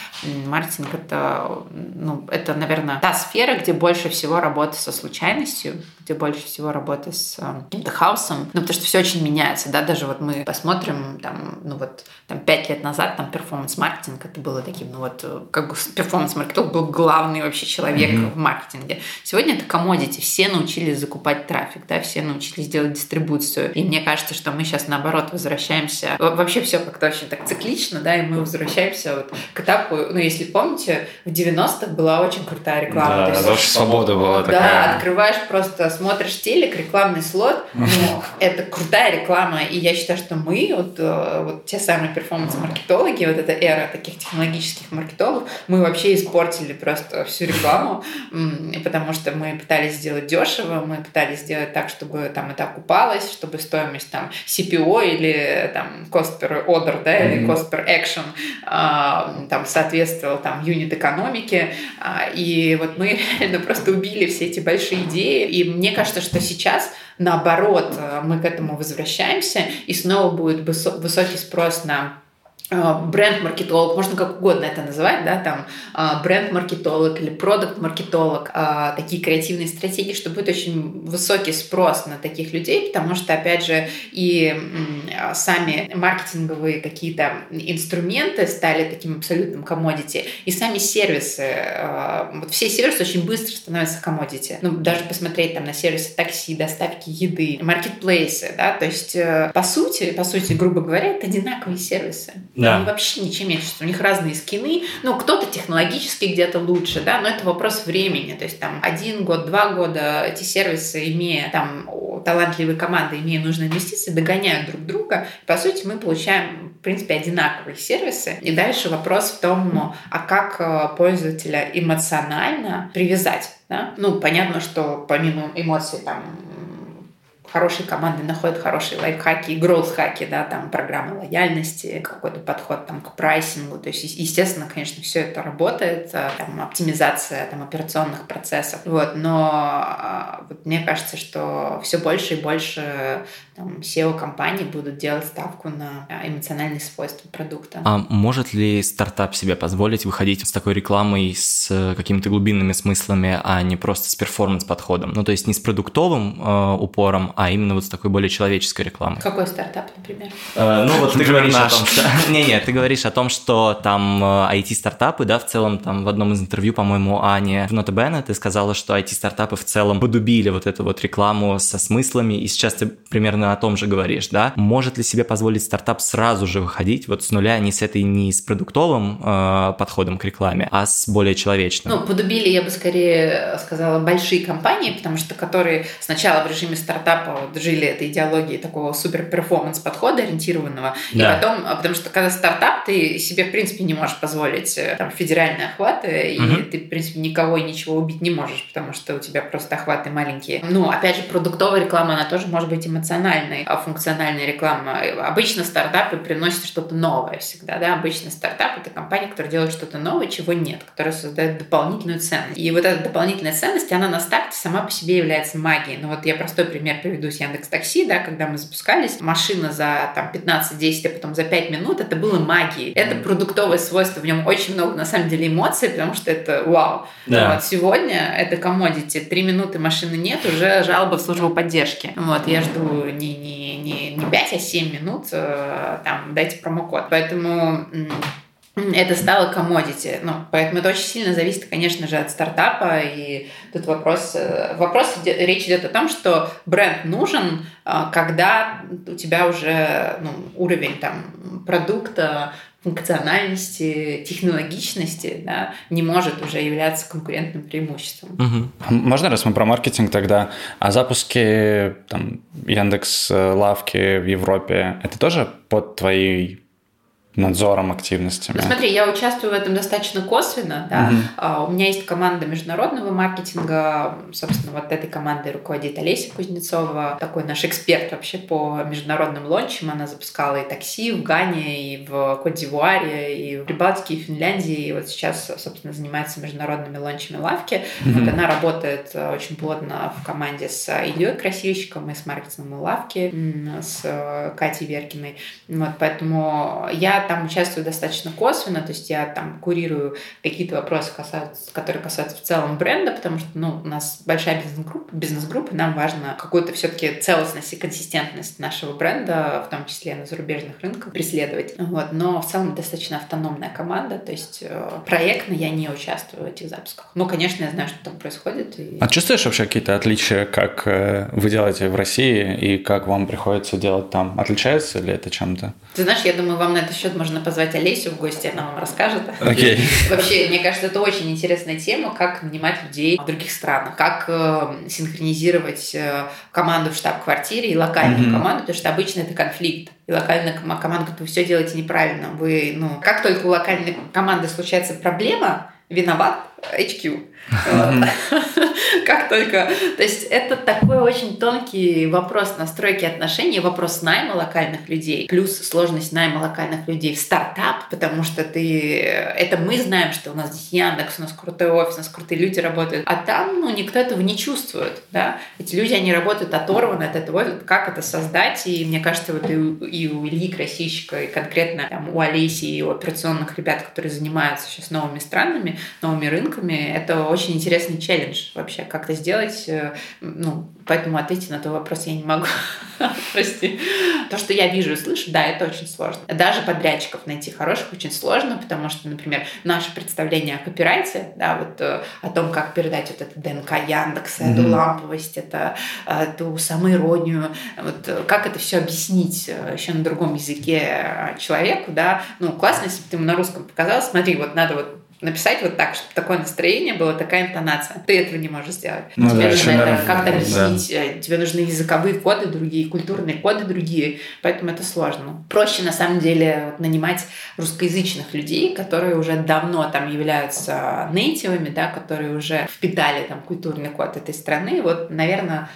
маркетинг — это, ну, это, наверное, та сфера, где больше всего работы со случайностью, где больше всего работы с каким-то хаосом, ну, потому что все очень меняется да, даже вот мы посмотрим, там, ну вот, там, пять лет назад, там, перформанс-маркетинг, это было таким, ну вот, как бы перформанс-маркетинг был главный вообще человек mm-hmm. в маркетинге. Сегодня это комодити, все научились закупать трафик, да, все научились делать дистрибуцию, и мне кажется, что мы сейчас, наоборот, возвращаемся, вообще все как-то очень так циклично, да, и мы возвращаемся вот к этапу, ну, если помните, в 90-х была очень крутая реклама. Да, есть, свобода была такая. Да, открываешь просто, смотришь телек, рекламный слот, ну, это крутая реклама, и я считаю, что мы, вот, э, вот те самые перформанс-маркетологи, вот эта эра таких технологических маркетологов, мы вообще испортили просто всю рекламу, потому что мы пытались сделать дешево, мы пытались сделать так, чтобы там это окупалось, чтобы стоимость там CPO или там cost per order, да, или cost per action а, там соответствовал там юнит экономики, а, и вот мы реально просто убили все эти большие идеи, и мне кажется, что сейчас наоборот э, мы к этому возвращаемся, и снова будет высокий спрос на бренд-маркетолог, можно как угодно это называть, да, там а, бренд-маркетолог или продукт-маркетолог, а, такие креативные стратегии, что будет очень высокий спрос на таких людей, потому что, опять же, и сами маркетинговые какие-то инструменты стали таким абсолютным комодити, и сами сервисы, вот все сервисы очень быстро становятся комодити. Ну, даже посмотреть там на сервисы такси, доставки еды, маркетплейсы, да, то есть, э, по сути, по сути, грубо говоря, это одинаковые сервисы. Да. Они вообще ничем не отличаются. У них разные скины. Ну, кто-то технологически где-то лучше, да, но это вопрос времени. То есть там один год, два года эти сервисы, имея там талантливые команды, имея нужные инвестиции, догоняют друг друга. По сути, мы получаем, в принципе, одинаковые сервисы. И дальше вопрос в том, а как э, пользователя эмоционально привязать. Да? Ну, понятно, что помимо эмоций там хорошие команды находят хорошие лайфхаки гроус-хаки, да, там программы лояльности, какой-то подход там к прайсингу. То есть, естественно, конечно, все это работает, э, там, оптимизация там, операционных процессов. Вот, но э, вот мне кажется, что все больше и больше там, SEO-компании будут делать ставку на э, эмоциональные свойства продукта. А может ли стартап себе позволить выходить с такой рекламой с какими-то глубинными смыслами, а не просто с перформанс-подходом? Ну, то есть не с продуктовым э, упором, а именно вот с такой более человеческой рекламой. Какой стартап, например? Э, ну вот ты говоришь о том, что... Не-не, ты говоришь о том, что там IT-стартапы, э, да, в целом там в одном из интервью, по-моему, Ане в Нота Бена ты сказала, что IT-стартапы в целом подубили вот эту вот рекламу со смыслами, и сейчас ты примерно о том же говоришь, да? Может ли себе позволить стартап сразу же выходить вот с нуля, не с этой, не с продуктовым э, подходом к рекламе, а с более человечным? Ну, подубили, я бы скорее сказала, большие компании, потому что которые сначала в режиме стартапа вот жили этой идеологией такого супер performance подхода ориентированного. Да. И потом, а, потому что когда стартап, ты себе, в принципе, не можешь позволить э, там, федеральные охваты, и угу. ты, в принципе, никого и ничего убить не можешь, потому что у тебя просто охваты маленькие. Ну, опять же, продуктовая реклама, она тоже может быть эмоциональной, а функциональная реклама. Обычно стартапы приносят что-то новое всегда, да, обычно стартап это компания, которая делает что-то новое, чего нет, которая создает дополнительную ценность. И вот эта дополнительная ценность, она на старте сама по себе является магией. Ну вот я простой пример приведу приведу с Яндекс Такси, да, когда мы запускались, машина за там 15-10, а потом за 5 минут, это было магией. Это продуктовое свойство, в нем очень много на самом деле эмоций, потому что это вау. Да. Вот сегодня это комодити, 3 минуты машины нет, уже жалоба в службу поддержки. Вот, я жду не, не, не, не 5, а 7 минут, э, там, дайте промокод. Поэтому это стало комодити. Ну, поэтому это очень сильно зависит, конечно же, от стартапа. И тут вопрос, э, вопрос речь идет о том, что бренд нужен, э, когда у тебя уже ну, уровень там, продукта, функциональности, технологичности да, не может уже являться конкурентным преимуществом. Угу. Можно, раз мы про маркетинг тогда, а запуски там, Яндекс э, лавки в Европе, это тоже под твоей надзором активностями. Ну, смотри, я участвую в этом достаточно косвенно. Да? Угу. У меня есть команда международного маркетинга. Собственно, вот этой командой руководит Олеся Кузнецова, такой наш эксперт вообще по международным лончам. Она запускала и такси в Гане, и в Кот-д'Ивуаре, и в Прибалтике, и в Финляндии. И вот сейчас, собственно, занимается международными лончами лавки. Угу. Вот она работает э, очень плотно в команде с Ильей Красильщиком и с маркетингом лавки, с э, Катей Веркиной. Вот, поэтому я я там участвую достаточно косвенно, то есть я там курирую какие-то вопросы, касаются, которые касаются в целом бренда, потому что ну, у нас большая бизнес-группа, бизнес-группа, нам важно какую-то все-таки целостность и консистентность нашего бренда, в том числе на зарубежных рынках, преследовать. Вот. Но в целом достаточно автономная команда, то есть э, проектно я не участвую в этих запусках. Ну, конечно, я знаю, что там происходит. И... А чувствуешь вообще какие-то отличия, как э, вы делаете в России и как вам приходится делать там? Отличается ли это чем-то? Ты знаешь, я думаю, вам на этот счет можно позвать Олесю в гости, она вам расскажет. Okay. Вообще, мне кажется, это очень интересная тема, как нанимать людей в других странах, как э, синхронизировать э, команду в штаб-квартире и локальную mm-hmm. команду, потому что обычно это конфликт. И локальная команда говорит, вы все делаете неправильно. Вы, ну, как только у локальной команды случается проблема, виноват HQ. Как только... То есть это такой очень тонкий вопрос настройки отношений, вопрос найма локальных людей, плюс сложность найма локальных людей в стартап, потому что ты... Это мы знаем, что у нас здесь Яндекс, у нас крутой офис, у нас крутые люди работают, а там, ну, никто этого не чувствует, да. Эти люди, они работают оторваны от этого, как это создать, и мне кажется, вот и у, Ильи Красильщика, и конкретно там, у Олеси, и у операционных ребят, которые занимаются сейчас новыми странами, новыми рынками, это очень интересный челлендж вообще, как это сделать. Э, ну, поэтому ответить на твой вопрос я не могу. Прости. То, что я вижу и слышу, да, это очень сложно. Даже подрядчиков найти хороших очень сложно, потому что, например, наше представление о копирайте, да, вот э, о том, как передать вот это ДНК Яндекса, mm-hmm. эту ламповость, это, эту самоиронию, вот как это все объяснить э, еще на другом языке человеку, да, ну, классно, если бы ты ему на русском показал, смотри, вот надо вот написать вот так, чтобы такое настроение было, такая интонация. Ты этого не можешь сделать. Ну, тебе да, нужно это как-то объяснить. Да. Э, тебе нужны языковые коды другие, культурные коды другие, поэтому это сложно. Проще на самом деле нанимать русскоязычных людей, которые уже давно там являются нейтивами, да, которые уже впитали там культурный код этой страны. Вот, наверное,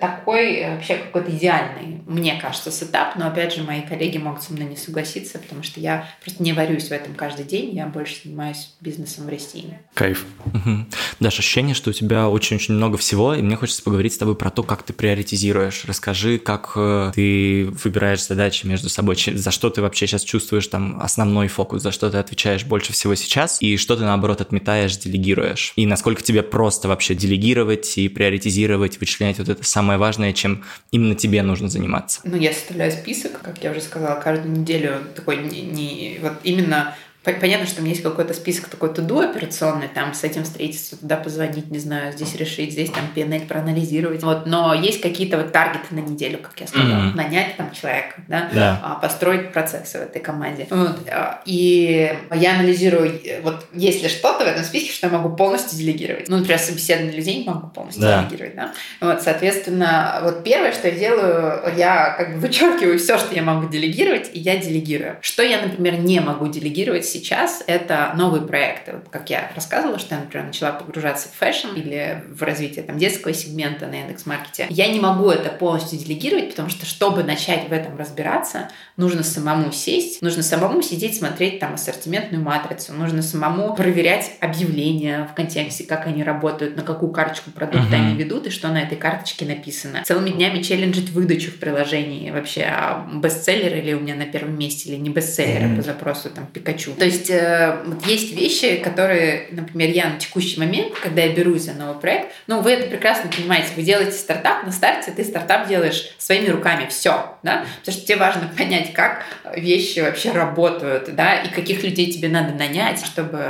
такой э, вообще какой-то идеальный, мне кажется, сетап, но опять же мои коллеги могут со мной не согласиться, потому что я просто не варюсь в этом каждый день, я больше занимаюсь бизнесом в России. Кайф. Угу. Даш, ощущение, что у тебя очень-очень много всего, и мне хочется поговорить с тобой про то, как ты приоритизируешь. Расскажи, как э, ты выбираешь задачи между собой, за что ты вообще сейчас чувствуешь там основной фокус, за что ты отвечаешь больше всего сейчас, и что ты, наоборот, отметаешь, делегируешь. И насколько тебе просто вообще делегировать и приоритизировать, вычленять вот это самое важное, чем именно тебе нужно заниматься? Ну, я составляю список, как я уже сказала, каждую неделю такой не, не вот именно Понятно, что у меня есть какой-то список такой туду операционный, там с этим встретиться, туда позвонить, не знаю, здесь решить, здесь там PNL проанализировать. Вот, но есть какие-то вот таргеты на неделю, как я сказала, mm-hmm. нанять там человека, да, да. А, построить процессы в этой команде. Вот, а, и я анализирую, вот есть ли что-то в этом списке, что я могу полностью делегировать. Ну, например, собеседование людей могу полностью да. делегировать, да. Вот, соответственно, вот первое, что я делаю, я как бы вычеркиваю все, что я могу делегировать, и я делегирую. Что я, например, не могу делегировать сейчас это новые проекты. Вот как я рассказывала, что я, например, начала погружаться в fashion или в развитие там, детского сегмента на Яндекс.Маркете. Я не могу это полностью делегировать, потому что, чтобы начать в этом разбираться, нужно самому сесть, нужно самому сидеть, смотреть там ассортиментную матрицу, нужно самому проверять объявления в контексте, как они работают, на какую карточку продукта uh-huh. они ведут и что на этой карточке написано. Целыми днями челленджить выдачу в приложении вообще, а бестселлер или у меня на первом месте, или не бестселлер uh-huh. по запросу там Пикачу. То есть э, есть вещи, которые, например, я на текущий момент, когда я берусь за новый проект, ну, вы это прекрасно понимаете, вы делаете стартап, на старте ты стартап делаешь своими руками, все, да, потому что тебе важно понять, как вещи вообще работают, да, и каких людей тебе надо нанять, чтобы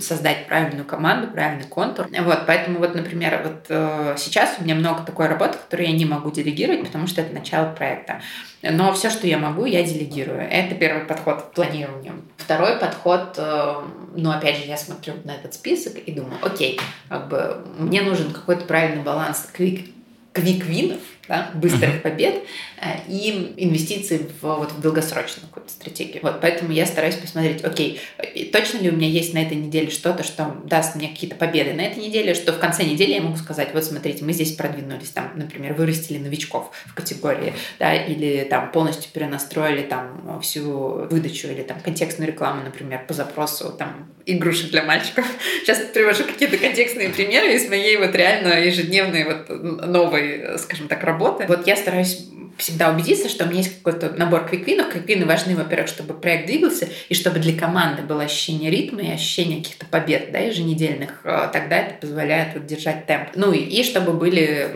создать правильную команду, правильный контур. Вот, поэтому вот, например, вот э, сейчас у меня много такой работы, которую я не могу делегировать, потому что это начало проекта. Но все, что я могу, я делегирую. Это первый подход к планированию. Второй подход, э, ну, опять же, я смотрю на этот список и думаю, окей, как бы мне нужен какой-то правильный баланс квик квиквинов, да, быстрых побед э, и инвестиций в, вот, в долгосрочную какую-то стратегию. Вот, поэтому я стараюсь посмотреть, окей, точно ли у меня есть на этой неделе что-то, что даст мне какие-то победы на этой неделе, что в конце недели я могу сказать, вот смотрите, мы здесь продвинулись, там, например, вырастили новичков в категории, да, или там полностью перенастроили там всю выдачу или там контекстную рекламу, например, по запросу там игрушек для мальчиков. Сейчас привожу какие-то контекстные примеры из моей вот реально ежедневной вот новой, скажем так, работы. Вот я стараюсь всегда убедиться, что у меня есть какой-то набор квиквинов. Квиквины важны, во-первых, чтобы проект двигался, и чтобы для команды было ощущение ритма и ощущение каких-то побед, да, еженедельных. Э, тогда это позволяет вот держать темп. Ну и, и чтобы были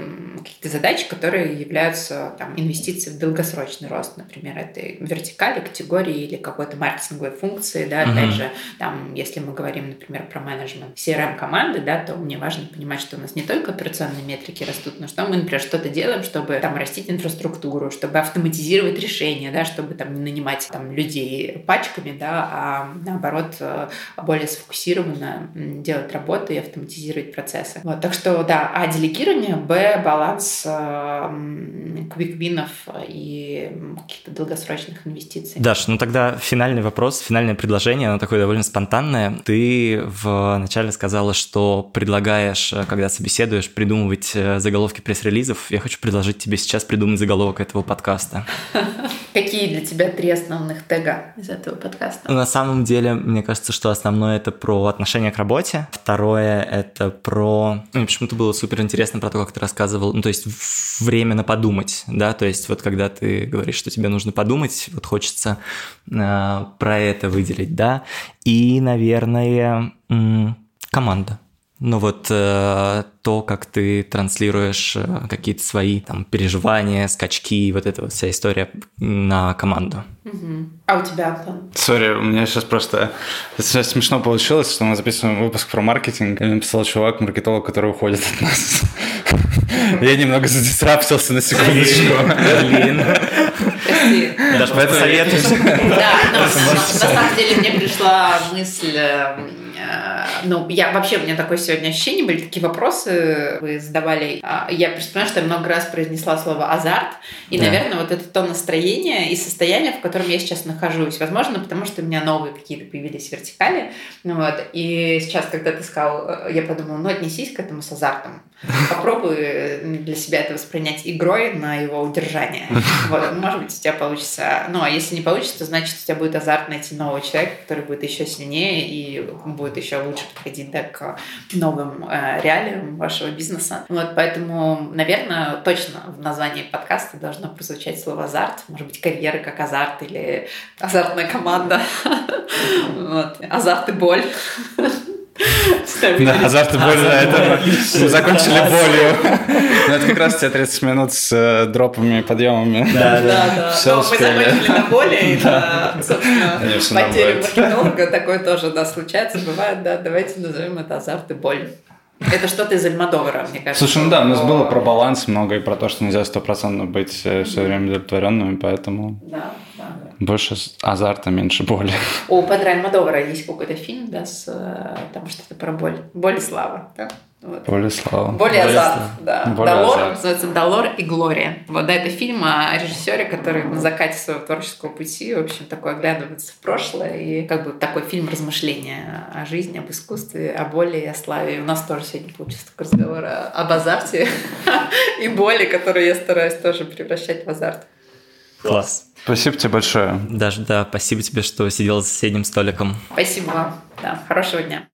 какие-то задачи, которые являются там, инвестицией в долгосрочный рост, например, это вертикали, категории или какой-то маркетинговой функции, да, опять uh-huh. же, там, если мы говорим, например, про менеджмент CRM-команды, да, то мне важно понимать, что у нас не только операционные метрики растут, но что мы, например, что-то делаем, чтобы там растить инфраструктуру, чтобы автоматизировать решения, да, чтобы там не нанимать там людей пачками, да, а наоборот э, более сфокусированно делать работу и автоматизировать процессы. Вот, так что, да, А делегирование, Б баланс э, квиквинов и каких-то долгосрочных инвестиций. Даш, ну тогда финальный вопрос, финальное предложение, оно такое довольно спонтанное. Ты вначале сказала, что предлагаешь, э, когда собеседуешь, придумывать э, заголовки пресс-релизов. Я хочу предложить тебе сейчас придумать заголовок этого подкаста. Какие для тебя три основных тега из этого подкаста? На самом деле, мне кажется, что основное это про отношение к работе. Второе это про... Ну, мне почему-то было супер интересно про то, как ты рассказывал. Ну, то есть время на подумать, да, то есть вот когда ты говоришь, что тебе нужно подумать, вот хочется э, про это выделить, да. И, наверное, команда. Ну вот э, то, как ты транслируешь э, какие-то свои там переживания, скачки, вот эта вот вся история на команду. Угу. А у тебя, Антон? Сори, у меня сейчас просто... Сейчас смешно получилось, что мы записываем выпуск про маркетинг, и написал чувак, маркетолог, который уходит от нас. Я немного задисраптился на секундочку. Блин. Даже посоветуешь. Да, на самом деле мне пришла мысль эм, ну, я вообще, у меня такое сегодня ощущение, были такие вопросы, вы задавали. А, я понимаю, что я много раз произнесла слово азарт, и, да. наверное, вот это то настроение и состояние, в котором я сейчас нахожусь. Возможно, потому что у меня новые какие-то появились вертикали. Ну, вот. И сейчас, когда ты сказал, э, я подумала, ну, отнесись к этому с азартом. Попробуй для себя это воспринять игрой на его удержание. Вот, может быть, у тебя получится. Ну, а если не получится, значит, у тебя будет азарт найти нового человека, который будет еще сильнее и будет еще лучше подходить да, к новым э, реалиям вашего бизнеса. Вот, поэтому, наверное, точно в названии подкаста должно прозвучать слово азарт. Может быть, карьера как азарт или азартная команда. Вот. Азарт и боль. Да, и боль, да, это мы закончили болью. Ну, это как раз те 30 минут с э, дропами, подъемами. Да, да, да. Все Мы закончили на боли и на, собственно, потерю маркетолога. Такое тоже, да, случается, бывает, да. Давайте назовем это азарт и боль. Это что-то из Альмадовара, мне кажется. Слушай, ну да, у нас было про баланс много и про то, что нельзя стопроцентно быть э, все время удовлетворенными, поэтому... Да. Больше азарта, меньше боли. У Педро Альмадовара есть какой-то фильм, да, с э, там что-то про боль. Боль и слава. Да? Вот. Боль и слава. Боль и азарт, да. Боль Долор, азарт. называется «Долор и Глория». Вот, да, это фильм о режиссере, который на закате своего творческого пути, в общем, такой оглядывается в прошлое, и как бы такой фильм размышления о жизни, об искусстве, о боли и о славе. И у нас тоже сегодня получился такой разговор об азарте и боли, которую я стараюсь тоже превращать в азарт. Класс. Спасибо тебе большое. Даже, да, спасибо тебе, что сидел за соседним столиком. Спасибо вам. Да, хорошего дня.